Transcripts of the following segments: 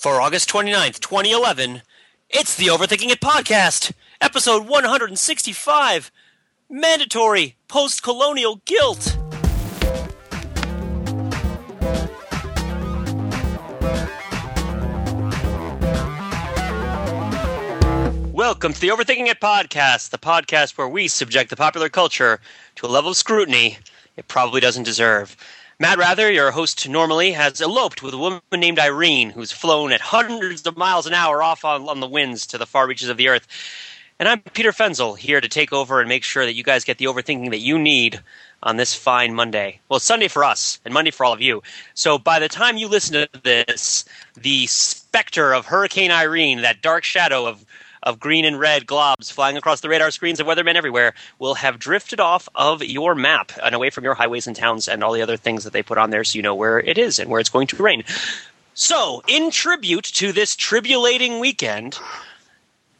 For August 29th, 2011, it's the Overthinking It podcast, episode 165 Mandatory Post Colonial Guilt. Welcome to the Overthinking It podcast, the podcast where we subject the popular culture to a level of scrutiny it probably doesn't deserve. Matt Wrather, your host normally, has eloped with a woman named Irene who's flown at hundreds of miles an hour off on, on the winds to the far reaches of the earth. And I'm Peter Fenzel, here to take over and make sure that you guys get the overthinking that you need on this fine Monday. Well, Sunday for us and Monday for all of you. So by the time you listen to this, the specter of Hurricane Irene, that dark shadow of of green and red globs flying across the radar screens of weathermen everywhere will have drifted off of your map and away from your highways and towns and all the other things that they put on there so you know where it is and where it's going to rain. So, in tribute to this tribulating weekend,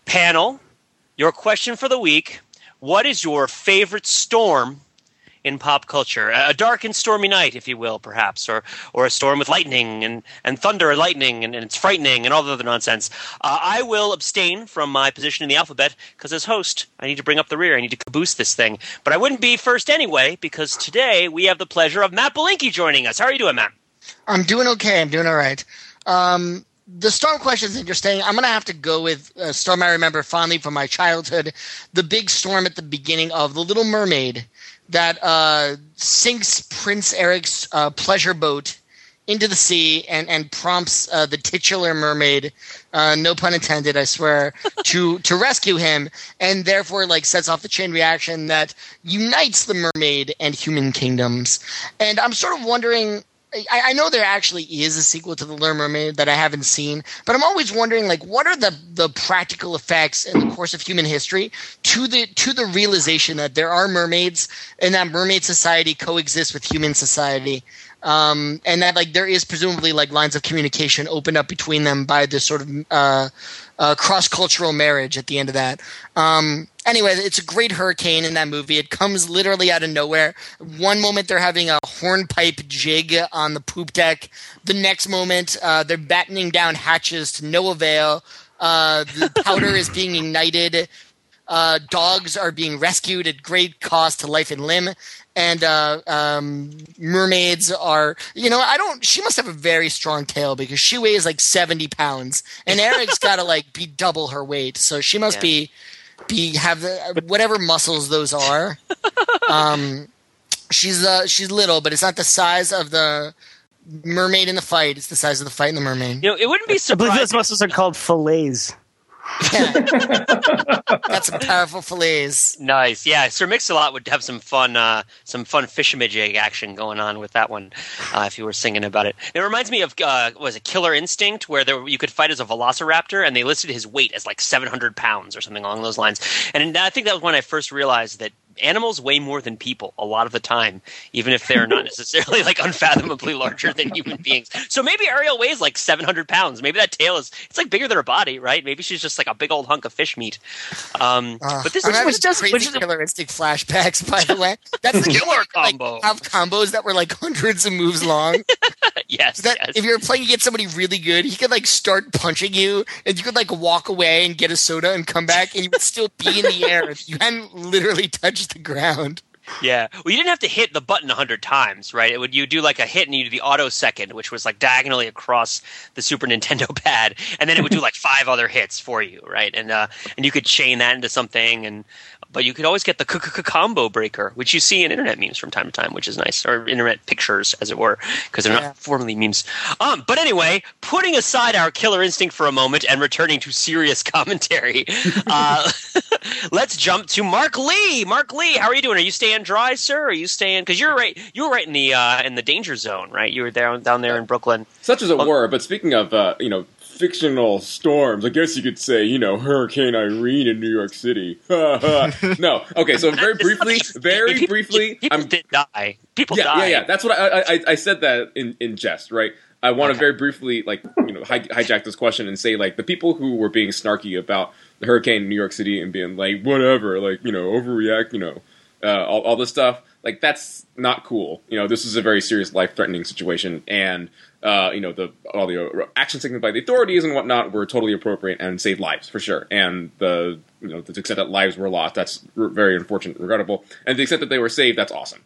panel, your question for the week what is your favorite storm in pop culture. A dark and stormy night, if you will, perhaps, or or a storm with lightning and, and thunder and lightning, and, and it's frightening and all the other nonsense. Uh, I will abstain from my position in the alphabet because as host, I need to bring up the rear. I need to caboose this thing. But I wouldn't be first anyway because today we have the pleasure of Matt Belinkie joining us. How are you doing, Matt? I'm doing okay. I'm doing all right. Um, the storm question is interesting. I'm going to have to go with a storm I remember fondly from my childhood. The big storm at the beginning of The Little Mermaid that uh, sinks Prince Eric's uh, pleasure boat into the sea and, and prompts uh, the titular mermaid, uh, no pun intended, I swear, to to rescue him, and therefore like sets off the chain reaction that unites the mermaid and human kingdoms. And I'm sort of wondering I, I, know there actually is a sequel to The Little Mermaid that I haven't seen, but I'm always wondering, like, what are the the practical effects in the course of human history to the to the realization that there are mermaids and that mermaid society coexists with human society, um, and that like there is presumably like lines of communication opened up between them by this sort of uh, uh, cross cultural marriage at the end of that. Um, anyway, it's a great hurricane in that movie. It comes literally out of nowhere. One moment they're having a hornpipe jig on the poop deck. The next moment uh, they're battening down hatches to no avail. Uh, the powder is being ignited. Uh, dogs are being rescued at great cost to life and limb. And uh, um, mermaids are you know i don't she must have a very strong tail because she weighs like 70 pounds. And eric's got to like be double her weight. So she must yeah. be be have the, whatever muscles those are. Um she's uh she's little but it's not the size of the mermaid in the fight. It's the size of the fight in the mermaid. You know it wouldn't be surprising I believe those muscles are called fillets. yeah. Got some powerful fillets. Nice. Yeah, Sir Mix-a-Lot would have some fun, uh, some fun fishamajig action going on with that one, uh, if you were singing about it. It reminds me of uh, was it Killer Instinct, where there, you could fight as a Velociraptor, and they listed his weight as like 700 pounds or something along those lines. And I think that was when I first realized that animals weigh more than people a lot of the time, even if they're not necessarily like unfathomably larger than human beings. So maybe Ariel weighs like 700 pounds. Maybe that tail is it's like bigger than her body, right? Maybe she's just like a big old hunk of fish meat. Um, uh, but this is which just which is killer instinct flashbacks. By the way, that's the killer combo. Like, have combos that were like hundreds of moves long. yes, so that yes. If you're playing against somebody really good, he could like start punching you, and you could like walk away and get a soda and come back, and you would still be in the air if you hadn't literally touched the ground. Yeah. Well, you didn't have to hit the button a hundred times, right? It would you do like a hit and you do the auto second, which was like diagonally across the Super Nintendo pad, and then it would do like five other hits for you, right? And uh, and you could chain that into something, and but you could always get the combo breaker, which you see in internet memes from time to time, which is nice, or internet pictures, as it were, because they're yeah. not formally memes. Um, but anyway, putting aside our killer instinct for a moment and returning to serious commentary, uh, let's jump to Mark Lee. Mark Lee, how are you doing? Are you staying dry, sir? Are you staying? Because you're right. You were right in the uh, in the danger zone, right? You were down down there in Brooklyn. Such as it were. But speaking of, uh, you know, fictional storms. I guess you could say, you know, Hurricane Irene in New York City. no, okay. So very briefly, very people, briefly, people I'm, did die. People yeah, died. Yeah, yeah. That's what I, I, I said that in in jest, right? I want okay. to very briefly, like, you know, hij- hijack this question and say, like, the people who were being snarky about the hurricane in New York City and being like, whatever, like, you know, overreact, you know, uh, all, all this stuff. Like that's not cool. You know, this is a very serious, life threatening situation, and uh, you know the all the actions taken by the authorities and whatnot were totally appropriate and saved lives for sure. And the you know the extent that lives were lost, that's very unfortunate, and regrettable. And the extent that they were saved, that's awesome.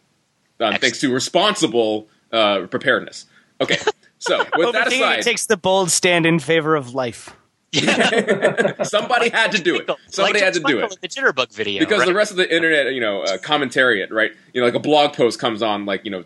Um, thanks to responsible uh, preparedness. Okay, so with that aside, takes the bold stand in favor of life. somebody had to do it. Somebody like had to do it. The Jitterbug video. because right? the rest of the internet, you know, uh, commentariat, right? You know, like a blog post comes on, like you know,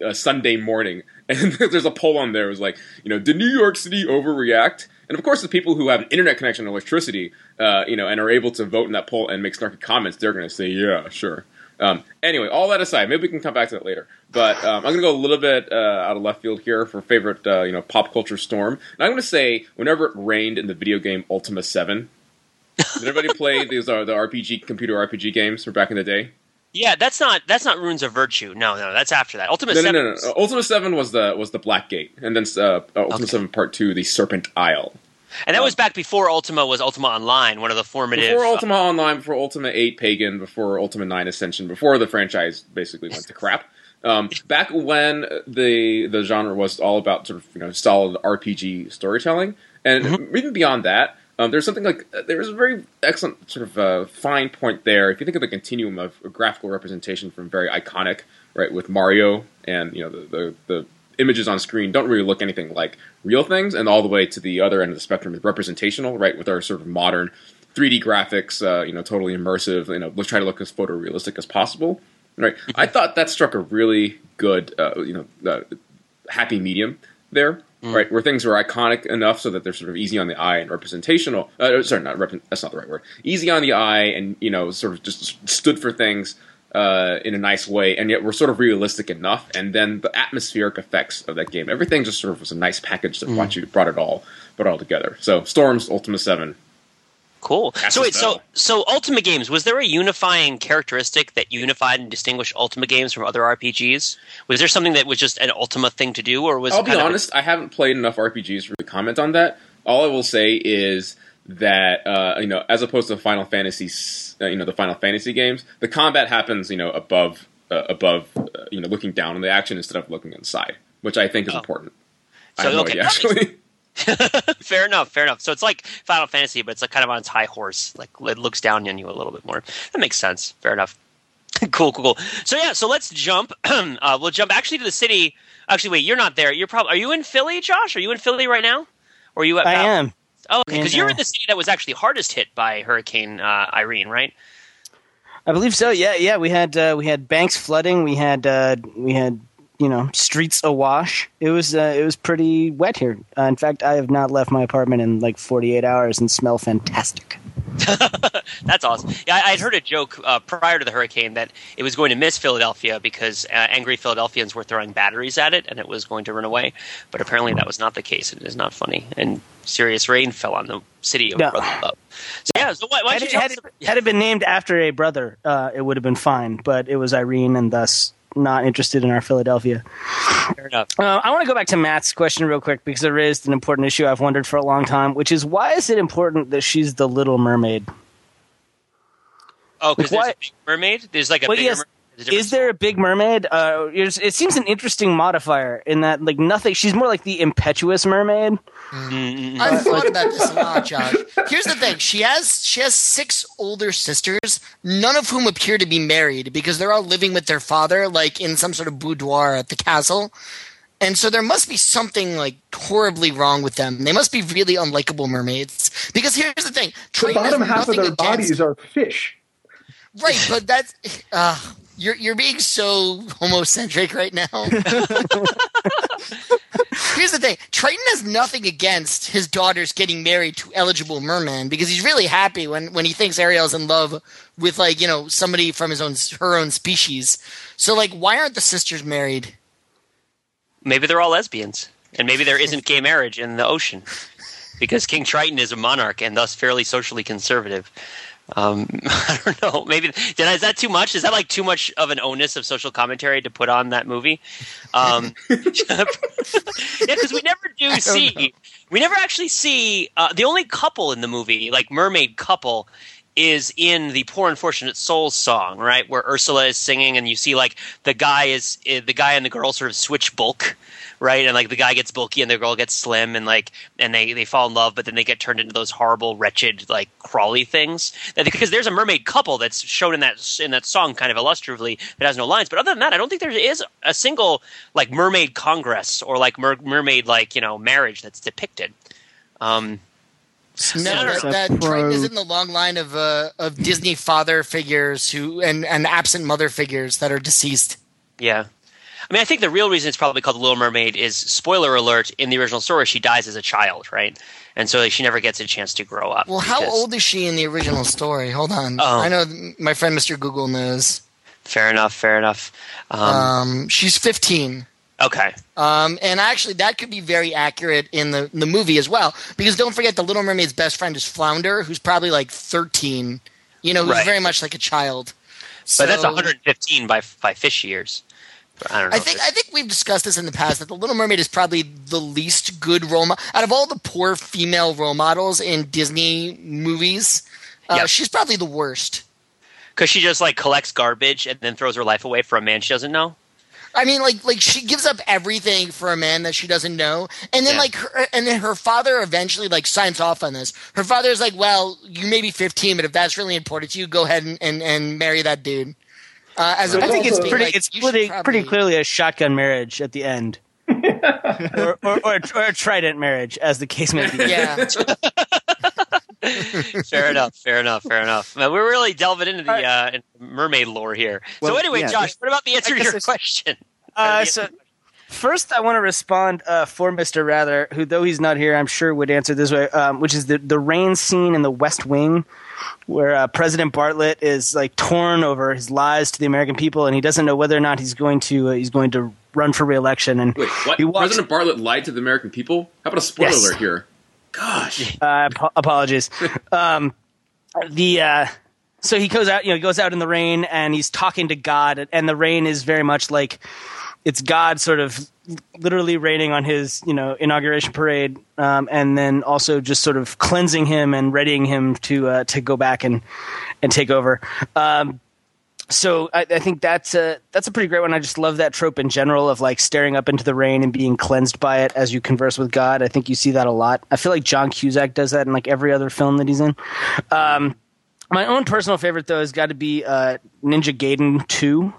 a Sunday morning, and there's a poll on there. It was like, you know, did New York City overreact? And of course, the people who have an internet connection and electricity, uh, you know, and are able to vote in that poll and make snarky comments, they're going to say, yeah, sure. Um, anyway, all that aside, maybe we can come back to that later. But um, I'm going to go a little bit uh, out of left field here for favorite, uh, you know, pop culture storm. And I'm going to say, whenever it rained in the video game Ultima Seven, did everybody play these are the RPG computer RPG games from back in the day? yeah, that's not that's not Runes of Virtue. No, no, that's after that. Ultimate No, no, Seven. no, no. Uh, Ultima Seven was the was the Black Gate, and then uh, uh, Ultima Okay. Seven Part Two, the Serpent Isle. And that was back before Ultima was Ultima Online, one of the formative. Before uh, Ultima Online, before Ultima Eight Pagan, before Ultima Nine Ascension, before the franchise basically went to crap. Um, back when the the genre was all about sort of you know solid RPG storytelling, and Mm-hmm. even beyond that, um, there's something like uh, there's a very excellent sort of uh, fine point there. If you think of the continuum of graphical representation from very iconic, right, with Mario and you know the the, the images on screen don't really look anything like real things, and all the way to the other end of the spectrum is representational, right, with our sort of modern 3D graphics, uh, you know, totally immersive. You know, let's try to look as photorealistic as possible. Right, I thought that struck a really good, uh, you know, uh, happy medium there. Right, where things are iconic enough so that they're sort of easy on the eye and representational. Uh, sorry, not rep- that's not the right word. Easy on the eye and you know, sort of just stood for things uh, in a nice way, and yet we're sort of realistic enough. And then the atmospheric effects of that game, everything just sort of was a nice package that brought you brought it all brought it all together. So Storms Ultima Seven. Cool. That's so wait, so so Ultima games was there a unifying characteristic that unified and distinguished Ultima games from other RPGs? Was there something that was just an Ultima thing to do, or was I'll it be kind of honest, I haven't played enough RPGs to really comment on that. All I will say is that uh, you know, as opposed to Final Fantasy, uh, you know, the Final Fantasy games, the combat happens, you know, above uh, above, uh, you know, looking down on the action instead of looking inside, which I think is Oh. important. I So, have no okay, idea, that actually. fair enough, fair enough. So it's like Final Fantasy, but it's like kind of on its high horse. Like it looks down on you a little bit more. That makes sense. Fair enough. cool, cool, cool. So yeah, so let's jump. uh, we'll jump actually to the city. Actually, wait, you're not there. You're probably. Are you in Philly, Josh? Are you in Philly right now? Or are you at? I Val- am. Oh, okay, because you're in the city that was actually hardest hit by Hurricane uh, Irene, right? I believe so. Yeah, yeah. We had uh, we had banks flooding. We had uh, we had you know streets awash. It was uh, it was pretty wet here. Uh, in fact, I have not left my apartment in like 48 hours and smell fantastic. That's awesome. Yeah, I, I'd heard a joke uh, prior to the hurricane that it was going to miss Philadelphia because uh, angry Philadelphians were throwing batteries at it and it was going to run away. But apparently that was not the case. And it is not funny. And serious rain fell on the city of No. Brooklyn. So yeah, so why, why Had it, you tell had, it, had it been named after a brother, uh, it would have been fine. But it was Irene, and thus not interested in our Philadelphia. Fair enough. Uh, I want to go back to Matt's question real quick because it raised an important issue I've wondered for a long time, which is why is it important that she's the Little Mermaid? Oh, because there's why- a big mermaid? There's like a Well, bigger yes. mermaid. There's a Is there a big mermaid? Uh, it seems an interesting modifier in that, like, nothing. She's more like the impetuous mermaid. Mm, mm, mm. I've thought about this a lot, Josh. Here's the thing: she has she has six older sisters, none of whom appear to be married because they're all living with their father, like in some sort of boudoir at the castle. And so there must be something like horribly wrong with them. They must be really unlikable mermaids. Because here's the thing: The Triton has bottom half of their against- bodies are fish. right, but that's uh, you're you're being so homocentric right now. Here's the thing: Triton has nothing against his daughters getting married to eligible merman because he's really happy when when he thinks Ariel's in love with like you know somebody from his own her own species. So like, why aren't the sisters married? Maybe they're all lesbians, and maybe there isn't gay marriage in the ocean because King Triton is a monarch and thus fairly socially conservative. Um, I don't know. Maybe did I, is that too much? Is that like too much of an onus of social commentary to put on that movie? Um, yeah, because we never do see. We never actually see uh, the only couple in the movie, like mermaid couple, is in the Poor Unfortunate Souls song, right? Where Ursula is singing and you see like the guy is eh, the guy and the girl sort of switch bulk, right? And like the guy gets bulky and the girl gets slim and like and they they fall in love, but then they get turned into those horrible, wretched, like crawly things. And because there's a mermaid couple that's shown in that in that song kind of illustratively that has no lines. But other than that, I don't think there is a single like mermaid congress or like mer- mermaid like you know marriage that's depicted. Um, No, Senator. that, that Pro- Triton is in the long line of uh, of Disney father figures who and, and absent mother figures that are deceased. Yeah. I mean, I think the real reason it's probably called The Little Mermaid is spoiler alert. In the original story, she dies as a child, right? And so like, she never gets a chance to grow up. Well, how old is she in the original story? Hold on, Oh. I know my friend Mr. Google knows. Fair enough. Fair enough. Um, Um, she's fifteen. Okay. Um, and actually, that could be very accurate in the, the movie as well. Because don't forget, the Little Mermaid's best friend is Flounder, who's probably like 13. You know, who's Right. very much like a child. But that's 115 by by fish years. I don't know. I think I think we've discussed this in the past that the Little Mermaid is probably the least good role model out of all the poor female role models in Disney movies. Uh, Yep. She's probably the worst. because she just like collects garbage and then throws her life away for a man she doesn't know. I mean, like, like she gives up everything for a man that she doesn't know, and then Yeah. like, her, and then her father eventually like signs off on this. Her father's like, "Well, you may be 15, but if that's really important to you, go ahead and and, and marry that dude." Uh, as I think it's pretty. like, it's pretty, probably-" pretty clearly a shotgun marriage at the end, or, or, or, a, or a trident marriage, as the case may be. Yeah, fair enough. Fair enough. Fair enough. Man, we're really delving into the uh, mermaid lore here. so anyway, yeah, Josh, what about the answer to your question? Uh, so first, I want to respond uh, for Mister Wrather, who though he's not here, I'm sure would answer this way, um, which is the the rain scene in The West Wing, where uh, President Bartlet is like torn over his lies to the American people, and he doesn't know whether or not he's going to uh, he's going to run for reelection. And Wait, what? He walks- President Bartlet lied to the American people? How about a spoiler Yes. alert here? Gosh. Uh, ap- apologies. um, the uh, so he goes out, you know, he goes out in the rain and he's talking to God, and the rain is very much like it's God sort of literally raining on his, you know, inauguration parade, um, and then also just sort of cleansing him and readying him to uh, to go back and and take over. Um, so I, I think that's a that's a pretty great one. I just love that trope in general of like staring up into the rain and being cleansed by it as you converse with God. I think you see that a lot. I feel like John Cusack does that in like every other film that he's in. Um, my own personal favorite though has got to be uh, Ninja Gaiden Two.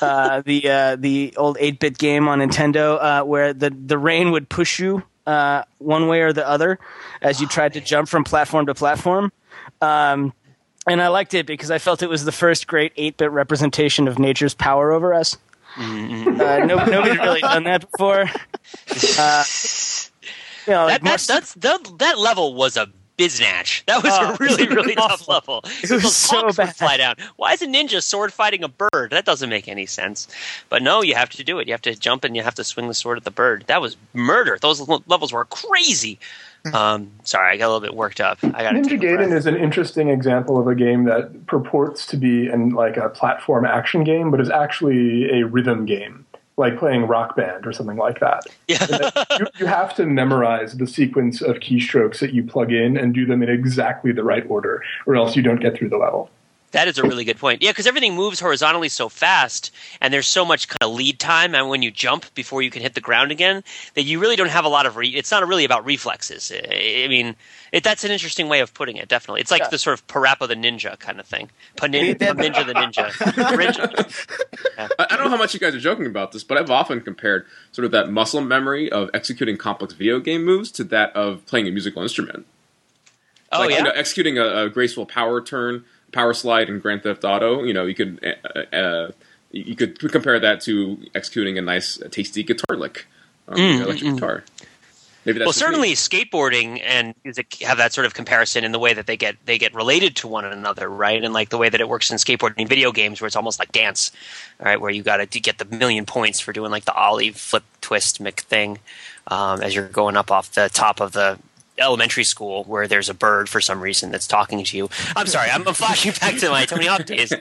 uh, the uh, the old eight bit game on Nintendo, uh, where the the rain would push you uh, one way or the other as you tried to jump from platform to platform. Um, and I liked it because I felt it was the first great 8 bit representation of nature's power over us. Mm-hmm. Uh, no, nobody's really done that before. Uh, you know, That, more that, that's, that, that level was a biznatch. That was Oh, a really, really tough level. It was so bad. fly down. Why is a ninja sword fighting a bird? That doesn't make any sense. But no, you have to do it. You have to jump and you have to swing the sword at the bird. That was murder. Those l- levels were crazy. Um, sorry, I got a little bit worked up. I got Ninja Gaiden is an interesting example of a game that purports to be an, like a platform action game, but is actually a rhythm game, like playing Rock Band or something like that. Yeah. you, you have to memorize the sequence of keystrokes that you plug in and do them in exactly the right order, or else you don't get through the level. That is a really good point. Yeah, because everything moves horizontally so fast, and there's so much kind of lead time, and when you jump before you can hit the ground again, that you really don't have a lot of. Re- it's not really about reflexes. I I mean, it, that's an interesting way of putting it. Definitely, it's like Yeah. the sort of Parappa the Ninja kind of thing. Panin- That- Ninja the Ninja. Ninja. I, I don't know how much you guys are joking about this, but I've often compared sort of that muscle memory of executing complex video game moves to that of playing a musical instrument. Oh like, yeah. you know, executing a, a graceful power turn, power slide in Grand Theft Auto. You know, you could uh, uh, you could compare that to executing a nice, uh, tasty guitar lick on Mm, electric guitar. Maybe that's well, just me. certainly skateboarding and music have that sort of comparison in the way that they get they get related to one another, right? And like the way that it works in skateboarding video games, where it's almost like dance, all right? Where you got to get the million points for doing like the ollie, flip, twist, mick thing um, as you're going up off the top of the elementary school where there's a bird for some reason that's talking to you. I'm sorry, I'm flashing back to my Tony Hawk days.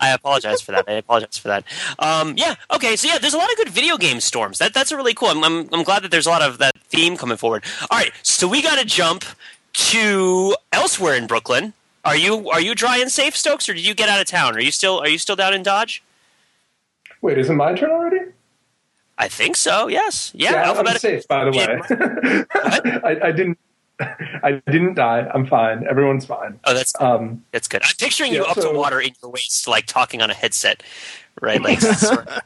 I apologize for that. I apologize for that. Um, yeah, okay, so yeah, there's a lot of good video game storms. That that's really cool. I'm, I'm I'm glad that there's a lot of that theme coming forward. All right, so we got to jump to elsewhere in Brooklyn. Are you are you dry and safe, Stokes, or did you get out of town? Are you still are you still down in Dodge? Wait, is it my turn already? I think so. Yes. Yeah. I'm safe, by the way. I, I didn't. I didn't die. I'm fine. Everyone's fine. Oh, that's Um, that's good. I'm picturing you up so- to water in your waist, like talking on a headset, right? Like sort of-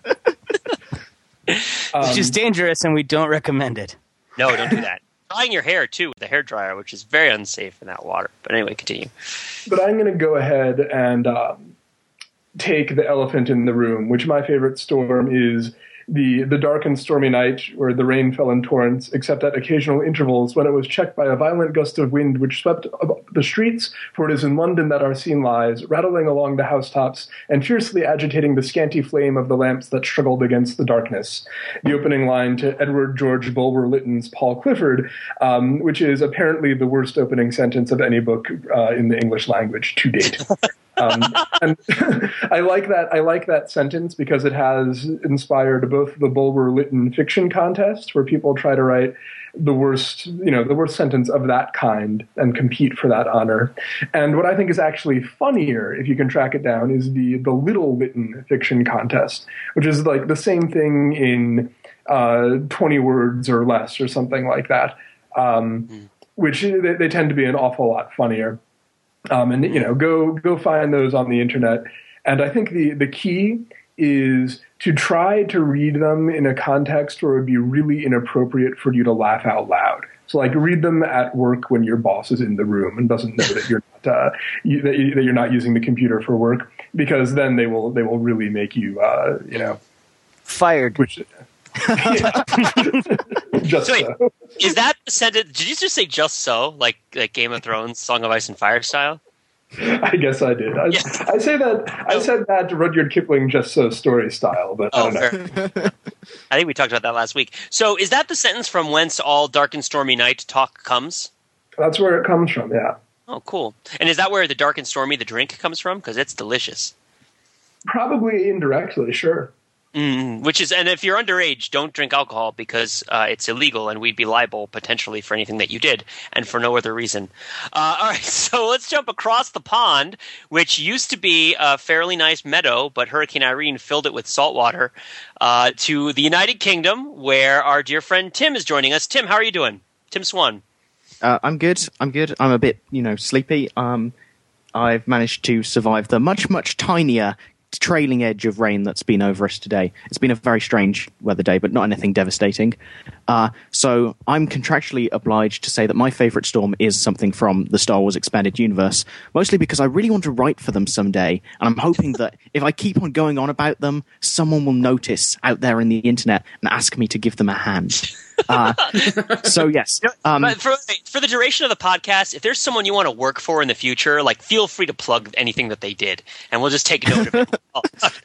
um, Which is dangerous, and we don't recommend it. no, don't do that. Drying your hair too with a hair dryer, which is very unsafe in that water. But anyway, continue. but I'm going to go ahead and um, take the elephant in the room, which my favorite storm is the the dark and stormy night where the rain fell in torrents, except at occasional intervals when it was checked by a violent gust of wind which swept the streets. For it is in London that our scene lies, rattling along the housetops and fiercely agitating the scanty flame of the lamps that struggled against the darkness. The opening line to Edward George Bulwer Lytton's Paul Clifford, um, which is apparently the worst opening sentence of any book uh, in the English language to date. Um, and I like that. I like that sentence because it has inspired both the Bulwer Lytton fiction contest, where people try to write the worst, you know, the worst sentence of that kind and compete for that honor. And what I think is actually funnier, if you can track it down, is the the Little Lytton fiction contest, which is like the same thing in uh, twenty words or less, or something like that. Um, Which they, they tend to be an awful lot funnier um, and you know go go find those on the internet. And i think the the key is to try to read them in a context where it would be really inappropriate for you to laugh out loud. So like read them at work when your boss is in the room and doesn't know that you're not uh, you, that, you, that you're not using the computer for work because then they will they will really make you uh, you know. Fired. which just So wait. so. Is that the sentence? Did you just say just so, like like Game of Thrones, Song of Ice and Fire style? I guess I did. I, Yeah. I say that I oh. said that Rudyard Kipling just so story style, but I Oh, don't know. I think we talked about that last week. So, is that the sentence from whence all dark and stormy night talk comes? That's where it comes from. Yeah, Oh, cool. And is that where the dark and stormy the drink comes from? Because it's delicious. probably indirectly. Sure. Mm, which is, and if you're underage, don't drink alcohol because uh, it's illegal, and we'd be liable potentially for anything that you did, and for no other reason. Uh, all right, so let's jump across the pond, which used to be a fairly nice meadow, but Hurricane Irene filled it with salt water, uh, to the United Kingdom, where our dear friend Tim is joining us. Tim, how are you doing? Tim Swan. Uh, I'm good. I'm good. I'm a bit, you know, sleepy. Um, I've managed to survive the much, much tinier trailing edge of rain that's been over us today. It's been a very strange weather day, but not anything devastating. Uh, so I'm contractually obliged to say that my favorite storm is something from the Star Wars Expanded Universe, mostly because I really want to write for them someday, and I'm hoping that if I keep on going on about them, someone will notice out there in the internet and ask me to give them a hand. Uh, so yes, um, but for, for the duration of the podcast, if there's someone you want to work for in the future, like feel free to plug anything that they did, and we'll just take note of it. I'll,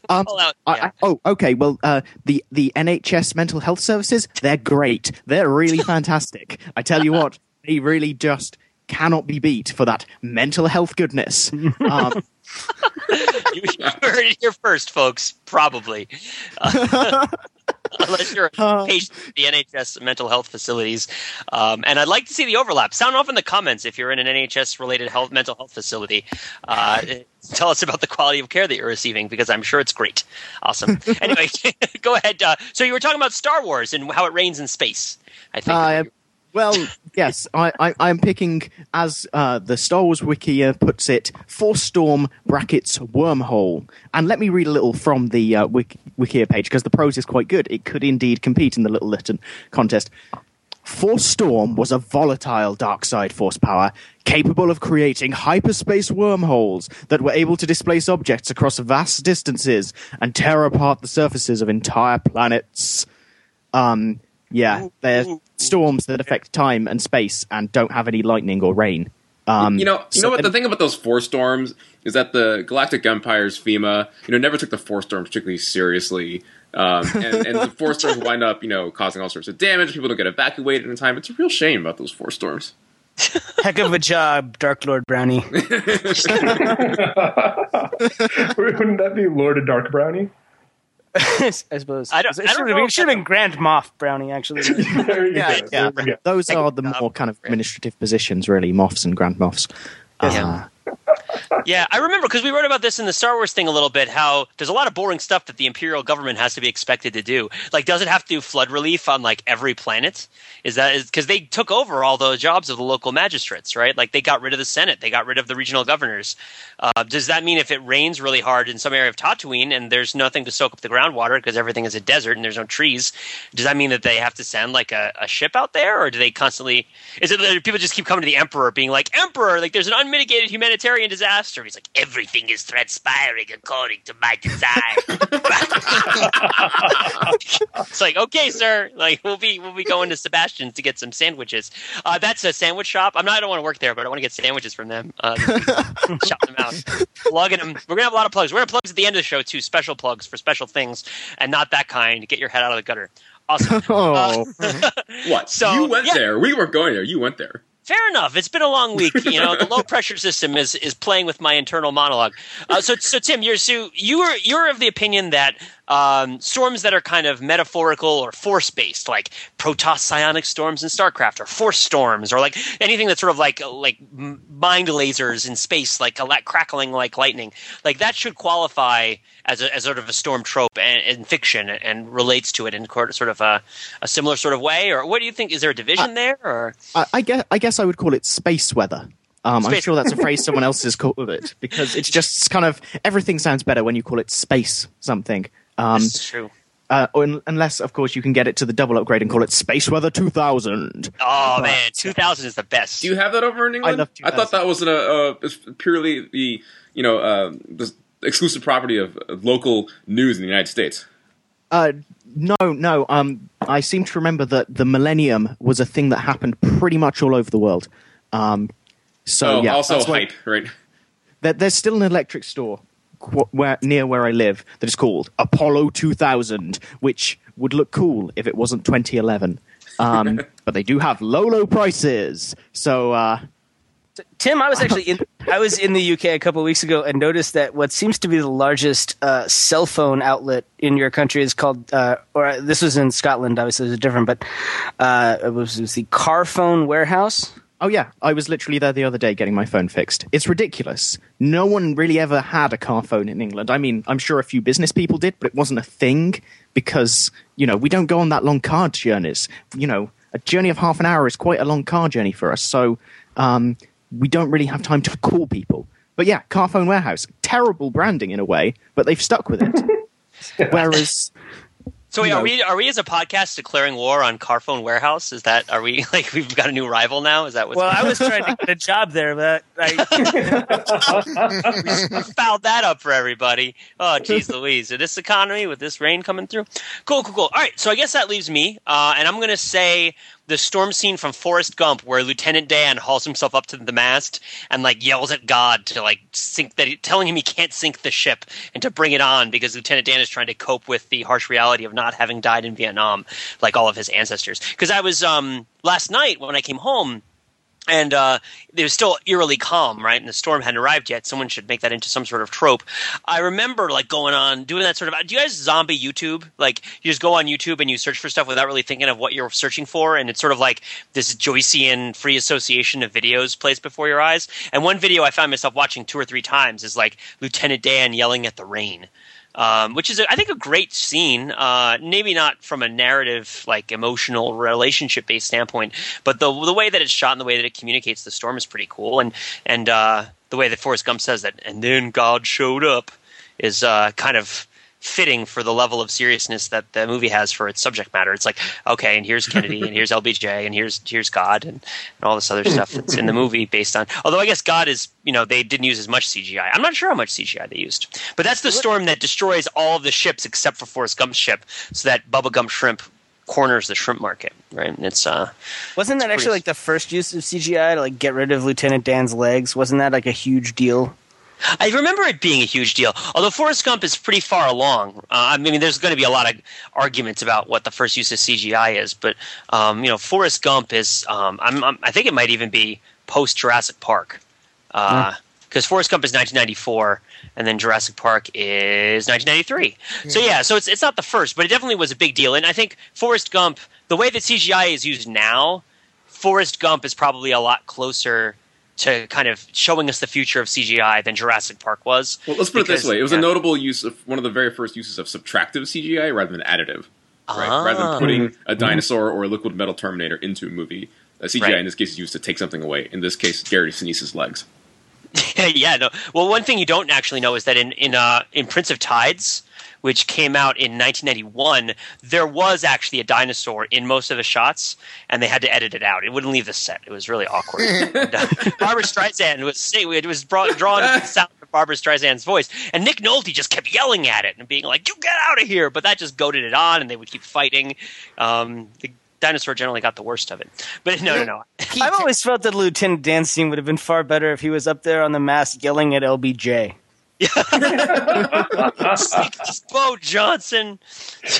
Um, I'll out, I, yeah. I, oh, okay. Well, uh, the the NHS mental health services, they're great. They're really fantastic. I tell you what, they really just cannot be beat for that mental health goodness. Um, you, you heard it here first, folks. Probably, Uh, unless you're a patient at the NHS mental health facilities. Um, and I'd like to see the overlap. Sound off in the comments if you're in an NHS-related health mental health facility. Uh, tell us about the quality of care that you're receiving because I'm sure it's great. Awesome. anyway, go ahead. Uh, so you were talking about Star Wars and how it rains in space. I think. uh, well, yes, I, I, I'm picking, as uh, the Star Wars wiki uh, puts it, Force Storm brackets wormhole. And let me read a little from the uh, wiki, Wikia page because the prose is quite good. It could indeed compete in the Little Lytton contest. Force Storm was a volatile dark side force power capable of creating hyperspace wormholes that were able to displace objects across vast distances and tear apart the surfaces of entire planets. Um, yeah, they're storms that affect time and space and don't have any lightning or rain. Um, you know, you so- know what the thing about those four storms is that the Galactic Empire's FEMA, you know, never took the four storms particularly seriously, um, and, and the four storms wind up, you know, causing all sorts of damage. People don't get evacuated in time. It's a real shame about those four storms. Heck of a job, Dark Lord Brownie. Wouldn't that be Lord of Dark Brownie? I suppose. I don't- It I don't should have know been, should have been Grand Moff Brownie, actually. There you yeah, yeah. There we go. Those are the more kind of administrative positions, really, moffs and grand moffs. Yeah. Uh, yeah, I remember because we wrote about this in the Star Wars thing a little bit. How there's a lot of boring stuff that the Imperial government has to be expected to do. Like, does it have to do flood relief on like every planet? Is that because they took over all the jobs of the local magistrates, right? Like they got rid of the Senate, they got rid of the regional governors. Uh, does that mean if it rains really hard in some area of Tatooine and there's nothing to soak up the groundwater because everything is a desert and there's no trees, does that mean that they have to send like a, a ship out there, or do they constantly? Is it that people just keep coming to the Emperor, being like, "Emperor, like there's an unmitigated humanitarian disaster"? He's like, "Everything is transpiring according to my design." it's like, okay, sir, like we'll be we'll be going to Sebastian's to get some sandwiches. Uh, that's a sandwich shop. I'm not. I don't want to work there, but I want to get sandwiches from them. Uh, shop them out, plugging them. We're gonna have a lot of plugs. We're gonna have plugs at the end of the show too. Special plugs for special things, and not that kind. Get your head out of the gutter. Awesome. Oh. Uh, What? So, you went yeah. there. We weren't going there. You went there. Fair enough. It's been a long week. You know, the low pressure system is is playing with my internal monologue. Uh, so, so Tim, you're so you were you're of the opinion that um, storms that are kind of metaphorical or force based, like Protoss psionic storms in StarCraft, or force storms, or like anything that's sort of like like mind lasers in space, like crackling like lightning, like that should qualify as a as sort of a storm trope and, in fiction and relates to it in sort of a, a similar sort of way. Or what do you think? Is there a division there? Or I, I guess I guess I would call it space weather. Um, I'm sure that's a phrase someone else has called it because it's just kind of everything sounds better when you call it space something. Um, This is true. uh, un- unless, of course, you can get it to the double upgrade and call it Space Weather 2000. Oh man, 2000 is the best. Do you have that over in England? love I thought that was an, uh, uh, purely the you know uh, the exclusive property of of local news in the United States. Uh, no, no. Um, I seem to remember that the Millennium was a thing that happened pretty much all over the world. Um, so oh, yeah, also that's why- hype, right? there, there's still an electric store qu- where, near where I live that is called Apollo 2000, which would look cool if it wasn't 2011. Um, but they do have low, low prices. So uh, Tim, I was actually in I was in the UK a couple of weeks ago and noticed that what seems to be the largest uh, cell phone outlet in your country is called, uh, or uh, this was in Scotland, obviously it was different, but uh, it, was, it was the Carphone Warehouse. Oh yeah, I was literally there the other day getting my phone fixed. It's ridiculous. No one really ever had a car phone in England. I mean, I'm sure a few business people did, but it wasn't a thing because, you know, we don't go on that long car journeys. You know, a journey of half an hour is quite a long car journey for us. So, um, we don't really have time to call people. But yeah, car phone warehouse. Terrible branding in a way, but they've stuck with it. Whereas so wait, no. are we are we as a podcast declaring war on Carphone Warehouse? Is that are we like we've got a new rival now? Is that what's Well, I was trying to get a job there, but I, fouled that up for everybody? Oh, geez, Louise! In this economy with this rain coming through, cool, cool, cool. All right, so I guess that leaves me, uh, and I'm going to say the storm scene from Forrest Gump, where Lieutenant Dan hauls himself up to the mast and like yells at God to like sink that, he, telling him he can't sink the ship and to bring it on because Lieutenant Dan is trying to cope with the harsh reality of not having died in Vietnam like all of his ancestors. Because I was um, last night when I came home and uh, it was still eerily calm, right? And the storm hadn't arrived yet. Someone should make that into some sort of trope. I remember like going on doing that sort of. Do you guys zombie YouTube? Like you just go on YouTube and you search for stuff without really thinking of what you're searching for, and it's sort of like this Joycean free association of videos placed before your eyes. And one video I found myself watching two or three times is like Lieutenant Dan yelling at the rain um, which is I think a great scene. Uh, maybe not from a narrative, like emotional relationship based standpoint, but the the way that it's shot and the way that it communicates the storm is pretty cool. And and uh, the way that Forrest Gump says that, and then God showed up, is uh, kind of fitting for the level of seriousness that the movie has for its subject matter. It's like, okay, and here's Kennedy, and here's LBJ, and here's here's God, and, and all this other stuff that's in the movie based on. Although I guess God is, you know, they didn't use as much CGI. I'm not sure how much CGI they used, but that's the storm that destroys all of the ships except for Forrest Gump's ship, so that Bubba Gump shrimp corners the shrimp market, right? And it's uh, wasn't that actually like the first use of CGI to like get rid of Lieutenant Dan's legs? Wasn't that like a huge deal? I remember it being a huge deal. Although Forrest Gump is pretty far along. Uh, I mean, there's going to be a lot of arguments about what the first use of CGI is, but um, you know, Forrest Gump is. Um, I'm, I'm, I think it might even be post Jurassic Park, because Forrest Gump is 1994, and then Jurassic Park is 1993. So yeah, so it's it's not the first, but it definitely was a big deal. And I think Forrest Gump, the way that CGI is used now, Forrest Gump is probably a lot closer to kind of showing us the future of CGI than Jurassic Park was. Well, let's put it this way: it was yeah. a notable use of one of the very first uses of subtractive CGI rather than additive. Right? Ah. Rather than putting a dinosaur or a liquid metal Terminator into a movie, uh, CGI Right. in this case is used to take something away. In this case, Gary Sinise's legs. yeah, no. Well, one thing you don't actually know is that in in uh, in Prince of Tides, which came out in 1991, there was actually a dinosaur in most of the shots, and they had to edit it out. It wouldn't leave the set. It was really awkward. and, uh, Barbra Streisand was say- it was brought, drawn to the sound of Barbra Streisand's voice, and Nick Nolte just kept yelling at it and being like, "You get out of here!" But that just goaded it on, and they would keep fighting. Um, the dinosaur generally got the worst of it. But no, no, no. I've always felt that Lieutenant Dan scene would have been far better if he was up there on the mast yelling at LBJ. Sneak this boat, Johnson.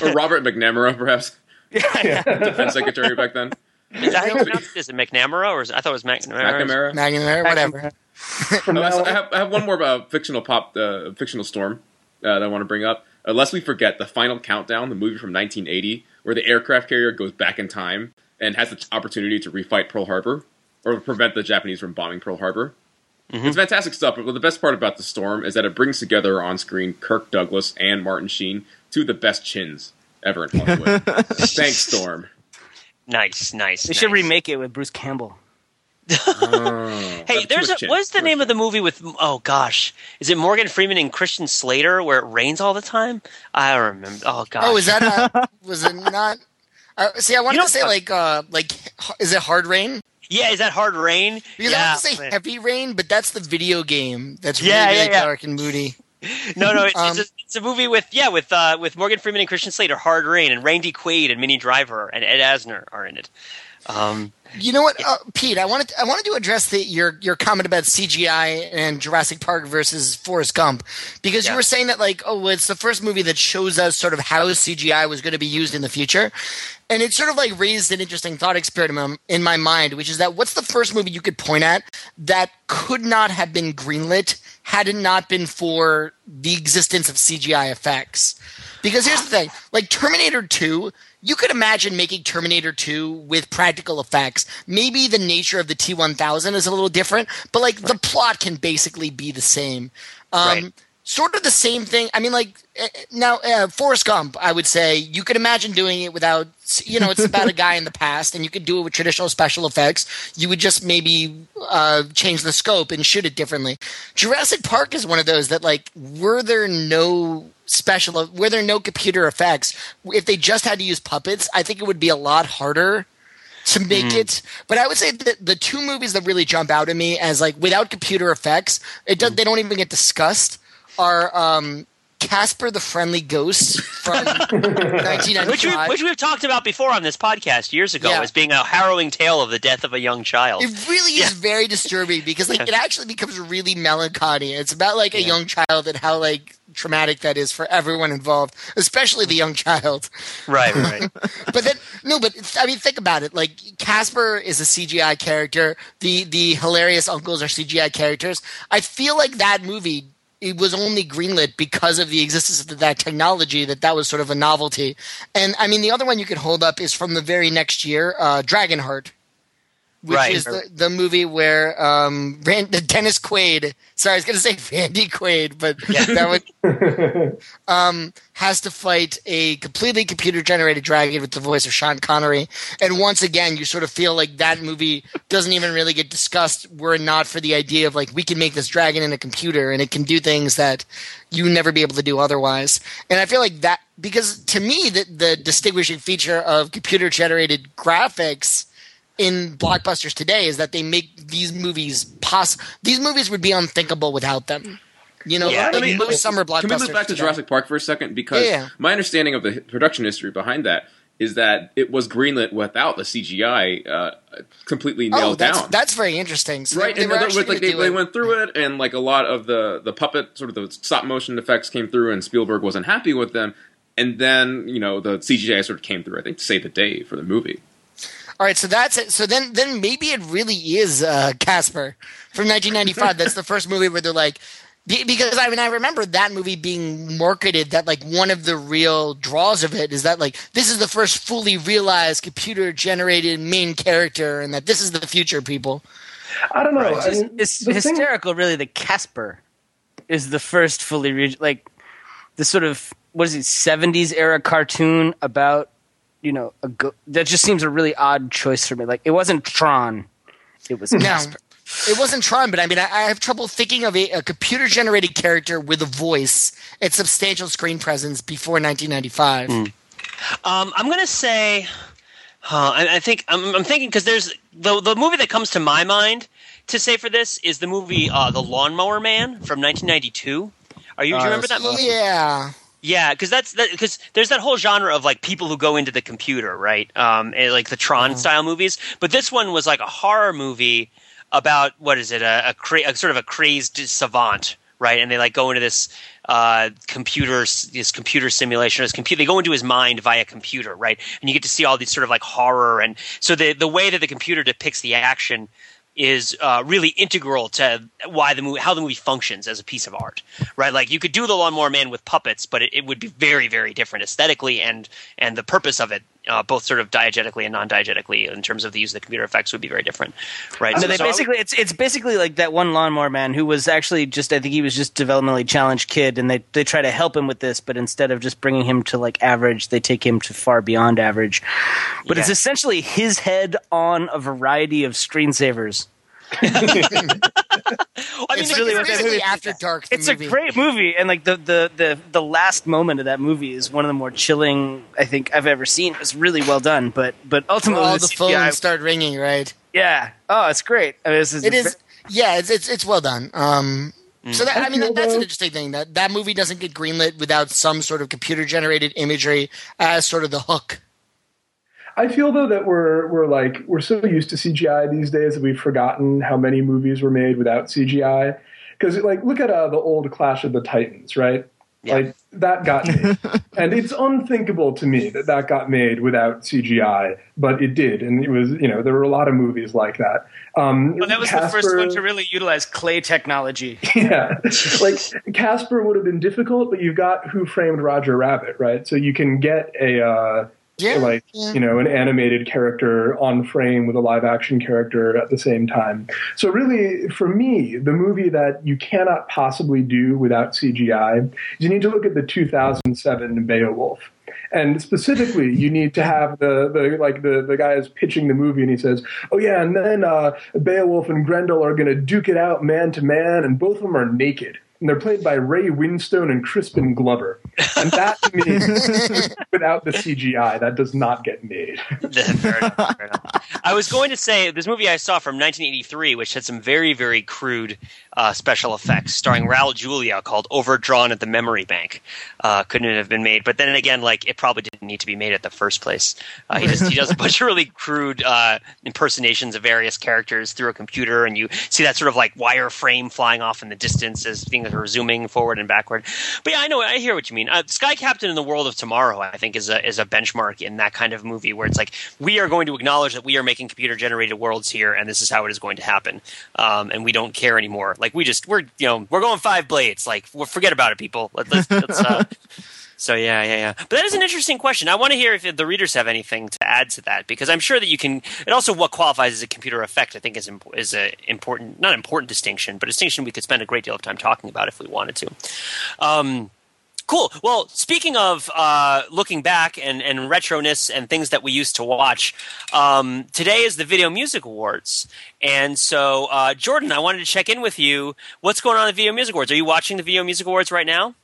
Or Robert McNamara, perhaps Yeah, defense secretary back then. Is that how you pronounce it? Is it McNamara or is I thought it was McNamara? McNamara. Magna, whatever. From Uh, now so I, have, I have one more about fictional pop, uh, fictional storm uh, that I want to bring up. Unless we forget the final countdown, the movie from 1980, where the aircraft carrier goes back in time and has the opportunity to refight Pearl Harbor or prevent the Japanese from bombing Pearl Harbor. It's fantastic stuff, but the best part about the storm is that it brings together on screen Kirk Douglas and Martin Sheen, two of the best chins ever in Hollywood. Thanks, Storm. Nice, nice. They should remake it with Bruce Campbell. Oh, Hey, there's a, what is the name of the movie with? Oh gosh, is it Morgan Freeman and Christian Slater where it rains all the time? I don't remember. Oh gosh. Oh, is that uh, was it not? Uh, see, I wanted You know- to say like uh, like is it hard rain? Yeah, is that Hard Rain? Because yeah. I want to say man. heavy rain, but that's the video game. That's really, Yeah, yeah, really yeah. dark and moody. No, no, it's, Um, it's, a, it's a movie with yeah with uh, with Morgan Freeman and Christian Slater, Hard Rain, and Randy Quaid and Minnie Driver and Ed Asner are in it. Um, You know what, uh, Pete? I wanted I wanted to address the, your your comment about CGI and Jurassic Park versus Forrest Gump because you were saying that like oh it's the first movie that shows us sort of how CGI was going to be used in the future, and it sort of like raised an interesting thought experiment in my mind, which is that what's the first movie you could point at that could not have been greenlit had it not been for the existence of CGI effects? Because here's the thing, like Terminator 2, you could imagine making Terminator 2 with practical effects. Maybe the nature of the T1000 is a little different, but like the plot can basically be the same. Um, Right. Sort of the same thing. I mean, like eh, eh, now, uh, Forrest Gump. I would say you could imagine doing it without. You know, it's about a guy in the past, and you could do it with traditional special effects. You would just maybe uh, change the scope and shoot it differently. Jurassic Park is one of those that, like, were there no special, were there no computer effects, if they just had to use puppets, I think it would be a lot harder to make it. But I would say that the two movies that really jump out at me as like without computer effects, it does, they don't even get discussed. Are um, Casper the Friendly Ghost from 1995? which we which we've talked about before on this podcast years ago Yeah. as being a harrowing tale of the death of a young child. It really Yeah. is very disturbing because like it actually becomes really melancholy. It's about like a young child and how like traumatic that is for everyone involved, especially the young child. right, right. but then no, but I mean, think about it. Like Casper is a CGI character. The the hilarious uncles are CGI characters. I feel like that movie it was only greenlit because of the existence of that technology. That that was sort of a novelty. And I mean, the other one you could hold up is from the very next year, uh, Dragonheart. Which Right. is the, the movie where um, Rand, Dennis Quaid, sorry, I was going to say Randy Quaid, but that would um, has to fight a completely computer generated dragon with the voice of Sean Connery. And once again, you sort of feel like that movie doesn't even really get discussed were it not for the idea of like, we can make this dragon in a computer and it can do things that you never be able to do otherwise. And I feel like that, because to me, the, the distinguishing feature of computer generated graphics in blockbusters today is that they make these movies poss. These movies would be unthinkable without them. You know, Yeah. like Let me- most summer blockbusters. Can we move back to today. Jurassic Park for a second? Because Yeah, my understanding of the production history behind that is that it was greenlit without the CGI uh, completely nailed Oh, that's down. that's very interesting. So right, they, they and were other like they, they went through it, and like a lot of the the puppet sort of the stop motion effects came through, and Spielberg wasn't happy with them. And then you know the CGI sort of came through. I think to save the day for the movie. All right, so that's it. So then, then maybe it really is uh, Casper from 1995. that's the first movie where they're like, because I mean, I remember that movie being marketed. That like one of the real draws of it is that like this is the first fully realized computer generated main character, and that this is the future, people. I don't know. Right. I It's, mean, it's the thing- hysterical, really. That Casper is the first fully re- like the sort of what is it seventies era cartoon about you know a go- that just seems a really odd choice for me. Like it wasn't Tron, it was no. It wasn't Tron, but I mean, I, I have trouble thinking of a, a computer-generated character with a voice and substantial screen presence before 1995. Um, I'm gonna say, huh, I, I think I'm, I'm thinking because there's the the movie that comes to my mind to say for this is the movie uh, The Lawnmower Man from 1992. Are you? do you Uh, remember that movie? Yeah, Yeah, because that's because there's that whole genre of like people who go into the computer, right? Um, and, like the Tron style movies. But this one was like a horror movie about what is it? A, a, cra- a sort of a crazed savant, right? And they like go into this uh, computer this computer simulation. This computer they go into his mind via computer, right? And you get to see all these sort of like horror and so the the way that the computer depicts the action is uh, really integral to why the movie, how the movie functions as a piece of art, right? Like you could do the Lawnmower Man with puppets, but it, it would be very, very different aesthetically, and and the purpose of it, uh, both sort of diegetically and non-diegetically, in terms of the use of the computer effects, would be very different, right? So they so basically it's it's basically like that one lawnmower man who was actually just I think he was just developmentally challenged kid and they they try to help him with this but instead of just bringing him to like average they take him to far beyond average. But it's essentially his head on a variety of screensavers. I mean, it's like really it's what that basically movie. After Dark. the It's movie. a great movie and like the, the the the last moment of that movie is one of the more chilling I think I've ever seen. It's really well done but but ultimately All the the CGI phones start ringing, right? yeah. Oh, it's great. I mean, this is It is. Yeah, it's it's, it's well done. Um, so that, I mean, that, that's an interesting thing. That that movie doesn't get greenlit without some sort of computer generated imagery as sort of the hook. I feel though that we're we're like we're so used to CGI these days that we've forgotten how many movies were made without CGI. Because like look at uh, the old Clash of the Titans, right? Yeah. Like that got made, and it's unthinkable to me that that got made without CGI, but it did, and it was you know there were a lot of movies like that. Um, Well, that was the first one to really utilize clay technology. yeah, like Casper would have been difficult, but you've got Who Framed Roger Rabbit, right? So you can get a uh, Yeah, like yeah. you know an animated character on frame with a live action character at the same time. So really, for me, the movie that you cannot possibly do without CGI is you need to look at the 2007 Beowulf. And specifically, you need to have the, the like the, the guy is pitching the movie, and he says, "Oh yeah, and then uh, Beowulf and Grendel are going to duke it out man to man, and both of them are naked, and they're played by Ray Winstone and Crispin Glover." And that to me, without the CGI, that does not get made. fair enough, fair enough. I was going to say this movie I saw from 1983, which had some very, very crude uh, special effects, starring Raul Julia, called "Overdrawn at the Memory Bank." Uh, couldn't have been made, but then again, like it probably didn't need to be made at the first place. Uh, he just he does a bunch of really crude uh, impersonations of various characters through a computer, and you see that sort of like wireframe flying off in the distance as things are zooming forward and backward. But yeah, I know, I hear what you mean. Uh, Sky Captain in the World of Tomorrow, I think, is a is a benchmark in that kind of movie where it's like we are going to acknowledge that we are making computer generated worlds here, and this is how it is going to happen, um, and we don't care anymore. Like we just we're you know we're going five blades. Like well, forget about it, people. Let, let's, let's uh, so yeah, yeah, yeah. But that is an interesting question. I want to hear if the readers have anything to add to that because I'm sure that you can. And also, what qualifies as a computer effect, I think, is imp- is a important, not important distinction, but a distinction we could spend a great deal of time talking about if we wanted to. Um, Cool. Well, speaking of uh, looking back and, and retroness and things that we used to watch, um, today is the Video Music Awards. And so, uh, Jordan, I wanted to check in with you. What's going on at the Video Music Awards? Are you watching the Video Music Awards right now?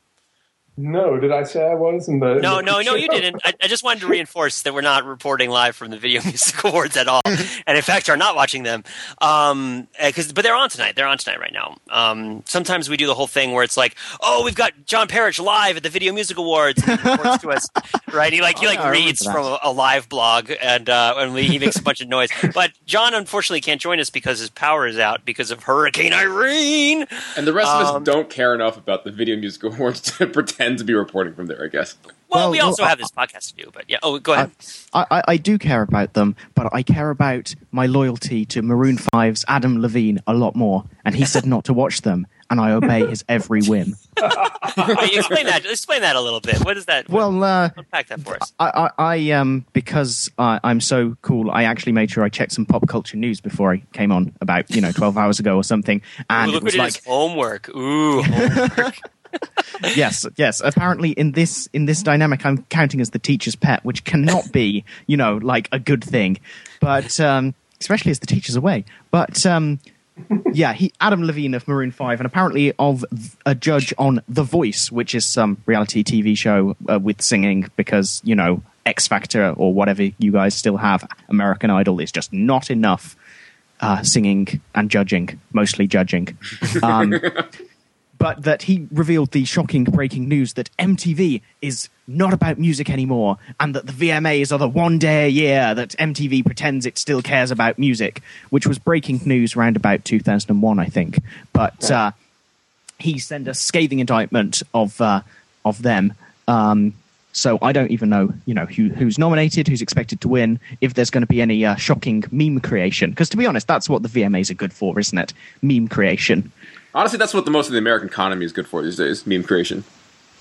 No, did I say I was in the? in No, the no, no, you didn't. I, I just wanted to reinforce that we're not reporting live from the Video Music Awards at all, and in fact, are not watching them. Um, because but they're on tonight. They're on tonight right now. Um, sometimes we do the whole thing where it's like, oh, we've got John Parrish live at the Video Music Awards, and he reports to us, right? He like he Oh, like yeah, reads from a, a live blog, and uh, and we, he makes a bunch of noise. But John unfortunately can't join us because his power is out because of Hurricane Irene. And the rest of Um, us don't care enough about the Video Music Awards to pretend to be reporting from there, I guess. Well, Well, we also well, have this podcast to do, but yeah. Oh, go ahead. I, I, I do care about them, but I care about my loyalty to Maroon 5's Adam Levine a lot more. And he said not to watch them, and I obey his every whim. Wait, explain that. Explain that a little bit. What is that? Well, uh, unpack that for us. I, I, I um because I, I'm so cool. I actually made sure I checked some pop culture news before I came on about you know 12 hours ago or something, and Ooh, it look was at like his homework. Ooh, homework. yes, yes. Apparently, in this in this dynamic, I'm counting as the teacher's pet, which cannot be, you know, like a good thing. But um, especially as the teacher's away. But um, yeah, he Adam Levine of Maroon Five, and apparently of a judge on The Voice, which is some reality TV show uh, with singing, because you know X Factor or whatever you guys still have, American Idol is just not enough. Uh, singing and judging, mostly judging. Um, but that he revealed the shocking breaking news that MTV is not about music anymore, and that the VMAs are the one day a year that MTV pretends it still cares about music, which was breaking news around about 2001, I think. But uh, he sent a scathing indictment of uh, of them. Um, so I don't even know, you know, who, who's nominated, who's expected to win, if there's going to be any uh, shocking meme creation. Because to be honest, that's what the VMAs are good for, isn't it? Meme creation. Honestly, that's what the most of the American economy is good for these days: meme creation.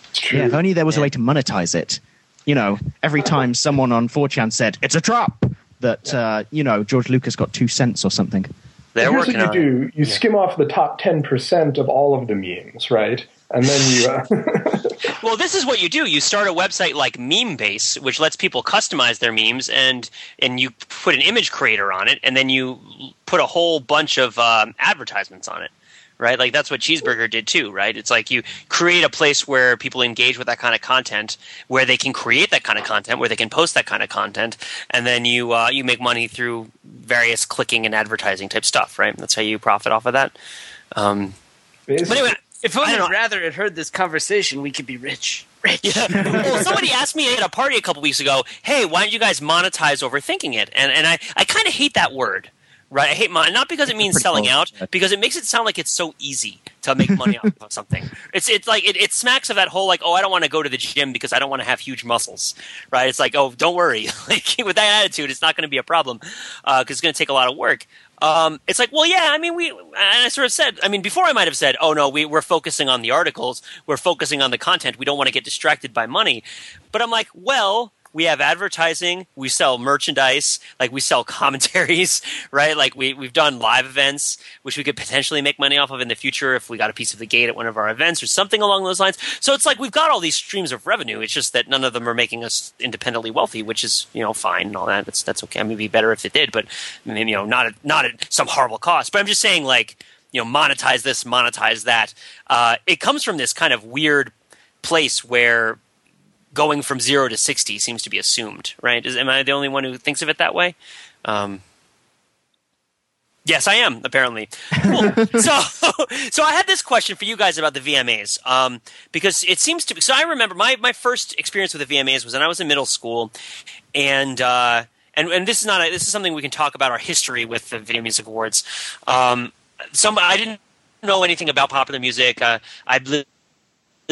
It's true. Yeah, if only there was a way to monetize it. You know, every time someone on 4chan said, it's a trap, that, uh, you know, George Lucas got two cents or something. They're Here's what you it. do: you skim off the top ten percent of all of the memes, right? And then you. Uh, Well, this is what you do. You start a website like MemeBase, which lets people customize their memes, and and you put an image creator on it, and then you put a whole bunch of um, advertisements on it. Right, like that's what Cheeseburger did too. Right, it's like you create a place where people engage with that kind of content, where they can create that kind of content, where they can post that kind of content, and then you uh, you make money through various clicking and advertising type stuff. Right, that's how you profit off of that. Um, but anyway, If I only don't. Wrather had heard this conversation, we could be rich. Rich. Yeah. well, somebody asked me at a party a couple weeks ago, "Hey, why don't you guys monetize overthinking it?" And and I I kind of hate that word. Right, I hate mon- not because it means selling out, because it makes it sound like it's so easy to make money off of something. It's it's like it, it smacks of that whole like, oh, I don't want to go to the gym because I don't want to have huge muscles, right? It's like, oh, don't worry, like with that attitude, it's not going to be a problem because it's going to take a lot of work. Um, it's like, well, yeah, I mean, we, and I sort of said, I mean, before I might have said, oh no, we, we're focusing on the articles, we're focusing on the content, we don't want to get distracted by money. But I'm like, well, we have advertising, we sell merchandise, like we sell commentaries, right? Like we, we've done live events, which we could potentially make money off of in the future if we got a piece of the gate at one of our events or something along those lines. So it's like we've got all these streams of revenue. It's just that none of them are making us independently wealthy, which is, you know, fine and all that. That's, that's okay. I mean, it'd be better if it did, but you know, not at, not at some horrible cost. But I'm just saying, like, you know, monetize this, monetize that. Uh, it comes from this kind of weird place where going from zero to 60 seems to be assumed, right? Is, am I the only one who thinks of it that way? Um, yes, I am, apparently. Cool. so, so I had this question for you guys about the VMAs, um, because it seems to be, so I remember my, my first experience with the VMAs was when I was in middle school, and, uh, and, and this is not, a, this is something we can talk about our history with the Video Music Awards. Um, some, I didn't know anything about popular music. Uh, I li-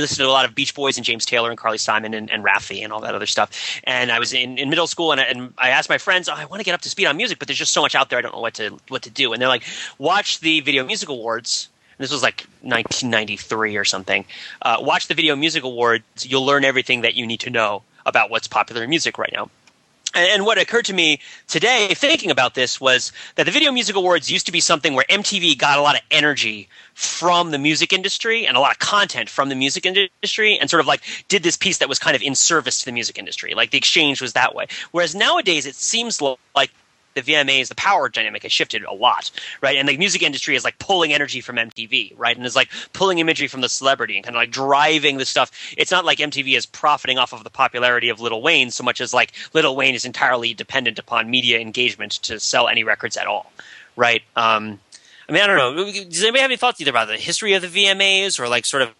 listened to a lot of Beach Boys and James Taylor and Carly Simon and, and Raffi and all that other stuff. And I was in, in middle school and I, and I asked my friends, oh, I want to get up to speed on music, but there's just so much out there. I don't know what to what to do. And they're like, watch the Video Music Awards. This was like 1993 or something. Uh, watch the Video Music Awards. You'll learn everything that you need to know about what's popular in music right now. And, what occurred to me today, thinking about this, was that the Video Music Awards used to be something where MTV got a lot of energy from the music industry and a lot of content from the music industry, and sort of like did this piece that was kind of in service to the music industry. Like the exchange was that way. Whereas nowadays, it seems like the VMAs, the power dynamic has shifted a lot, right? And the music industry is like pulling energy from MTV, right? And is like pulling imagery from the celebrity and kind of like driving the stuff. It's not like MTV is profiting off of the popularity of Lil Wayne so much as like Lil Wayne is entirely dependent upon media engagement to sell any records at all, right? Um, I mean, I don't know. Does anybody have any thoughts either about the history of the VMAs or like sort of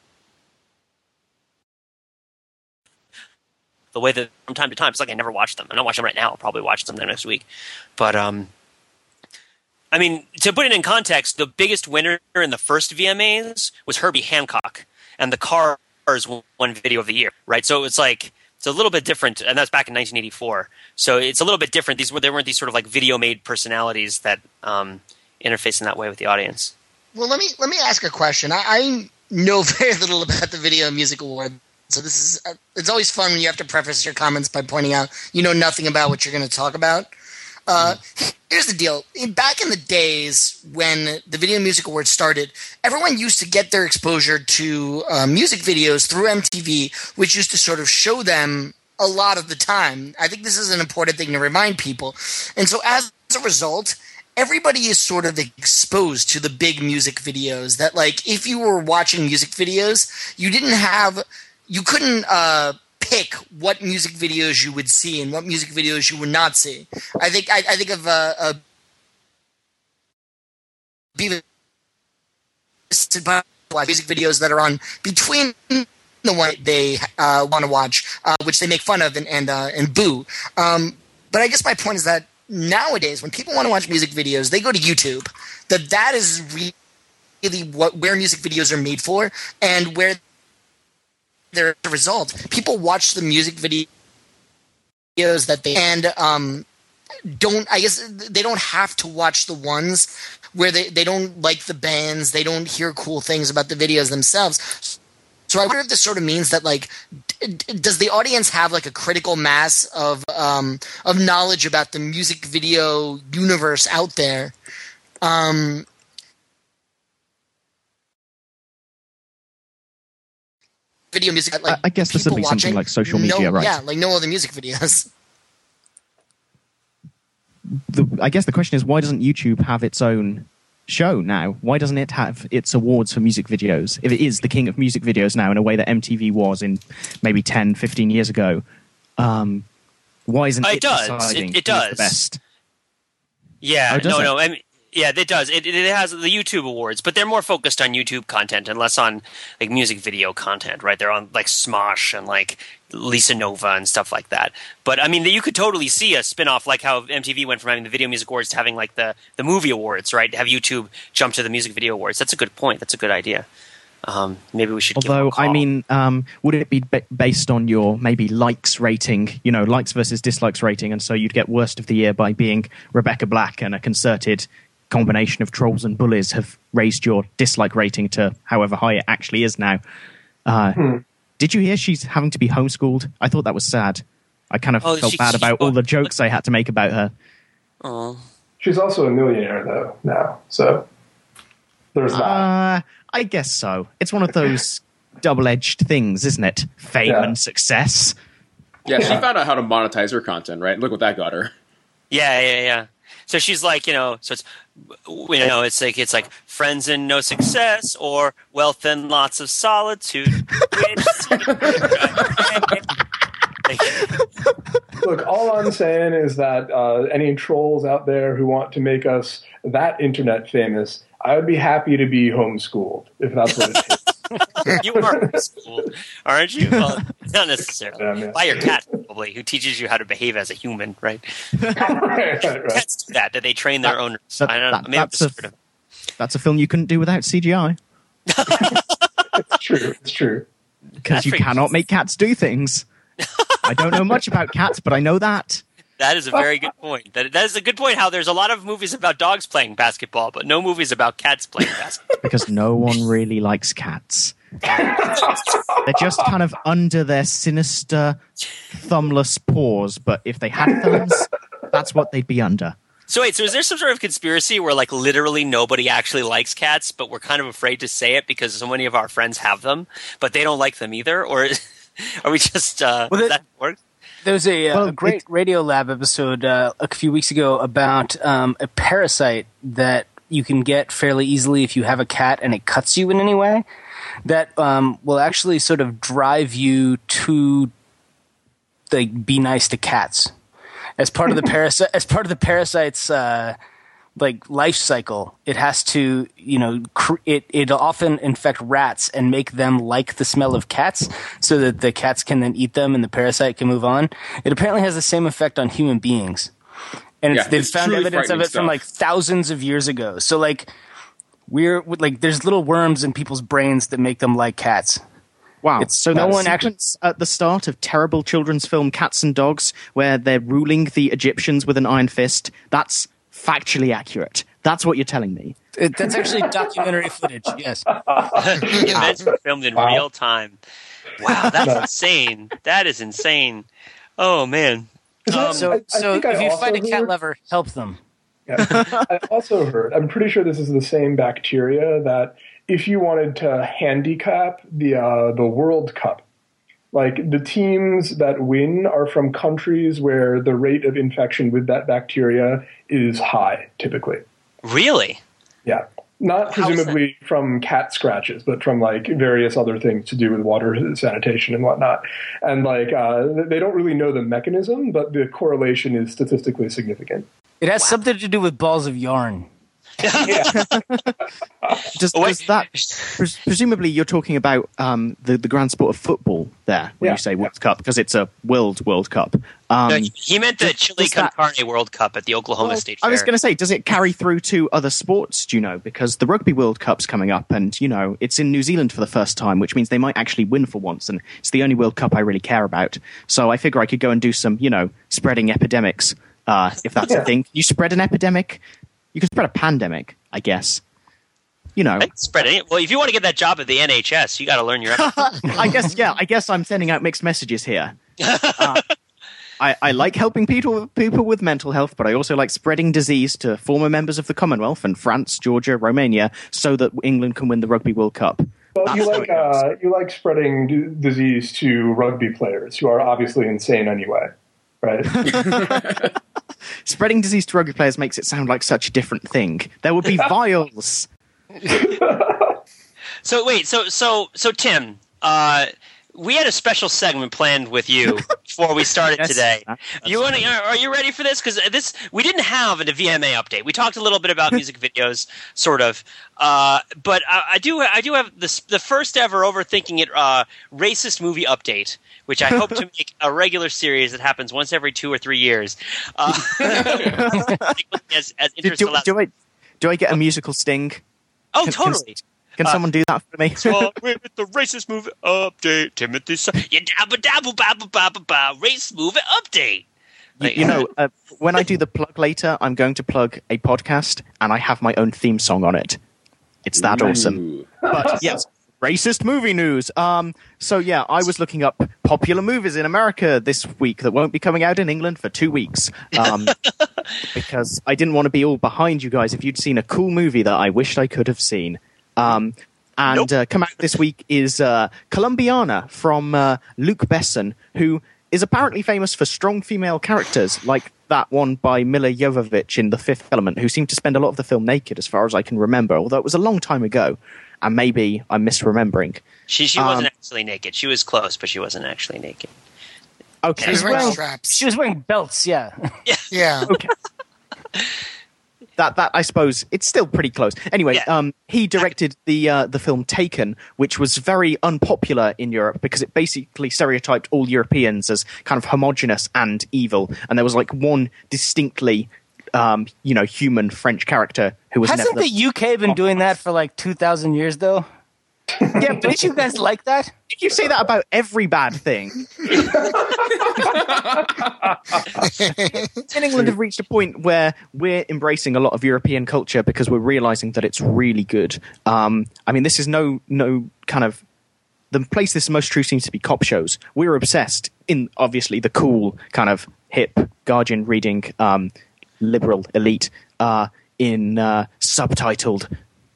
the way that from time to time it's like I never watched them. I don't watch them right now. I'll probably watch them the next week. But um I mean, to put it in context, the biggest winner in the first VMAs was Herbie Hancock, and the Cars won one Video of the Year, right? So it's like it's a little bit different, and that's back in 1984. So it's a little bit different. These were there weren't these sort of like video made personalities that um, interface in that way with the audience. Well, let me let me ask a question. I, I know very little about the Video Music Award, so this is uh, it's always fun when you have to preface your comments by pointing out you know nothing about what you're going to talk about. Uh, here's the deal. In- Back in the days when the Video Music Awards started, everyone used to get their exposure to uh, music videos through MTV, which used to sort of show them a lot of the time. I think this is an important thing to remind people. And so as a result, everybody is sort of exposed to the big music videos that like if you were watching music videos, you didn't have you couldn't uh pick what music videos you would see and what music videos you would not see. I think I, I think of uh, uh Beavis music videos that are on between the one they uh, want to watch, uh, which they make fun of and and, uh, and boo. Um, but I guess my point is that nowadays, when people want to watch music videos, they go to YouTube. That that is really what where music videos are made for, and where their result. People watch the music videos that they and um, don't. I guess they don't have to watch the ones where they, they don't like the bands. They don't hear cool things about the videos themselves. So I wonder if this sort of means that like, does the audience have like a critical mass of um, of knowledge about the music video universe out there? Um, video music. that, Like, I- I guess this would people be something like social no- media, right? Yeah, like no other music videos. the, I guess the question is why doesn't YouTube have its own show now? Why doesn't it have its awards for music videos? If it is the king of music videos now in a way that MTV was in maybe 10, 15 years ago, um, why isn't Uh, it, it does. deciding It- it does. the best? Yeah, Oh, no, it? no. I mean, yeah, it does. It, it has the YouTube awards, but they're more focused on YouTube content and less on like music video content, right? They're on like Smosh and like Lisa Nova and stuff like that. But I mean, you could totally see a spin-off like how MTV went from having the Video Music Awards to having like the the movie awards, right? Have YouTube jump to the music video awards. That's a good point. That's a good idea. Um, maybe we should. Although, I mean, um, would it be ba- based on your maybe likes rating, you know, likes versus dislikes rating, and so you'd get worst of the year by being Rebecca Black and a concerted combination of trolls and bullies have raised your dislike rating to however high it actually is now. Uh, Did you hear she's having to be homeschooled? I thought that was sad. I kind of Oh, felt she- bad about all the jokes I had to make about her. Aw. She's also a millionaire, though, now. So there's that. Uh, I guess so. It's one of those double-edged things, isn't it? Fame Yeah. and success. Yeah, she Yeah. found out how to monetize her content, right? Look what that got her. Yeah, yeah, yeah. So she's like, you know, so it's you know, it's like it's like friends and no success or wealth and lots of solitude. Look, all I'm saying is that uh, any trolls out there who want to make us that internet famous, I would be happy to be homeschooled if that's what it takes. you are homeschooled, aren't you? Well, not necessarily. Yeah, yeah. By your cat, probably, who teaches you how to behave as a human, right? do that. That they train their owners. that- I don't that- know. Maybe that's a- scared of- That's a film you couldn't do without CGI It's true. It's true. because you That's cannot make cats do things. I don't know much about cats, but I know that. That is a very good point. That that is a good point. How there's a lot of movies about dogs playing basketball, but no movies about cats playing basketball. because no one really likes cats. They're just kind of under their sinister, thumbless paws, but if they had thumbs, that's what they'd be under. So wait, so is there some sort of conspiracy where like literally nobody actually likes cats, but we're kind of afraid to say it because so many of our friends have them, but they don't like them either, or are we just uh, Well, does that- that work? There's a, uh, Well, a great it- Radiolab episode uh, a few weeks ago about um, a parasite that you can get fairly easily if you have a cat and it cuts you in any way. That um, will actually sort of drive you to like be nice to cats as part of the parasite. As part of the parasite's uh, like life cycle, it has to you know cr- it it often infect rats and make them like the smell of cats, so that the cats can then eat them and the parasite can move on. It apparently has the same effect on human beings, and it's, Yeah, they've found evidence of it from like thousands of years ago. So like we're like there's little worms in people's brains that make them like cats. Wow. It's- so no that one actually- at the start of terrible children's film Cats and Dogs, where they're ruling the Egyptians with an iron fist, that's factually accurate. That's what you're telling me. It, that's actually documentary footage. Yes. the events were filmed in Wow. real time. Wow, that's insane. That is insane. Oh man. Um, So, I- I so think I if you find a cat heard- lover, help them. Yeah. I also heard, I'm pretty sure this is the same bacteria that if you wanted to handicap the uh, the World Cup, like the teams that win are from countries where the rate of infection with that bacteria is high, typically. really? Yeah. Not How is presumably from cat scratches, but from like various other things to do with water sanitation and whatnot. And like uh, they don't really know the mechanism, but the correlation is statistically significant. It has something to do with balls of yarn. Does, does that pres- presumably you're talking about um, the the grand sport of football there when Yeah. you say World Cup because it's a world World Cup. Um, No, he meant the does- Chili does Con that- Carne World Cup at the Oklahoma Well, State I was going to say, does it carry through to other sports? Do you know? Because the Rugby World Cup's coming up, and you know it's in New Zealand for the first time, which means they might actually win for once, and it's the only World Cup I really care about. So I figure I could go and do some, you know, spreading epidemics, uh, if that's Yeah. a thing. You spread an epidemic, you can spread a pandemic, I guess. You know, Hey, Spread it. Well, if you want to get that job at the NHS, you got to learn your. I guess yeah. I guess I'm sending out mixed messages here. Uh, I, I like helping people people with mental health, but I also like spreading disease to former members of the Commonwealth and France, Georgia, Romania, so that England can win the Rugby World Cup. Well, you like uh, you like spreading d- disease to rugby players who are obviously insane anyway, right? Spreading disease to rugby players makes it sound like such a different thing. There would be vials. So wait, so so so Tim, uh, we had a special segment planned with you before we started Yes. today. That's You want to? Are you ready for this? Because this we didn't have a VMA update. We talked a little bit about music videos, sort of, uh, but I, I do I do have this the first ever overthinking it uh, racist movie update. Which I hope to make a regular series that happens once every two or three years. Uh, as, as Do, do, do I do I get a musical sting? oh, Can- can- totally. Can Uh, someone do that for me? Well, with the racist movie update, Timothy. Sa- Yeah, dabba dabba babba babba ba race movie update. You, you know, uh, when I do the plug later, I'm going to plug a podcast, and I have my own theme song on it. It's that awesome. But yes, racist movie news. Um, so yeah, I was looking up popular movies in America this week that won't be coming out in England for two weeks. Um, because I didn't want to be all behind you guys if you'd seen a cool movie that I wished I could have seen. Um, and Nope. uh, come out this week is uh, Colombiana from uh, Luc Besson, who is apparently famous for strong female characters like that one by Milla Jovovich in The Fifth Element, who seemed to spend a lot of the film naked, as far as I can remember, although it was a long time ago, and maybe I'm misremembering. She she wasn't Um, actually naked. She was close, but she wasn't actually naked. Okay, She was wearing well, straps. She was wearing belts. Yeah. Yeah. okay. that that I suppose it's still pretty close. Anyway, Yeah. um, he directed the uh, the film Taken, which was very unpopular in Europe because it basically stereotyped all Europeans as kind of homogenous and evil, and there was like one distinctly. Um, you know, human French character who was Hasn't the UK been doing that for like two thousand years though? Yeah, didn't you guys like that? Did you say that about every bad thing. in England have reached a point where we're embracing a lot of European culture because we're realizing that it's really good. Um, I mean, this is no no kind of the place this is most true seems to be cop shows. We're obsessed in obviously the cool kind of hip Guardian reading um, liberal elite uh, in uh, subtitled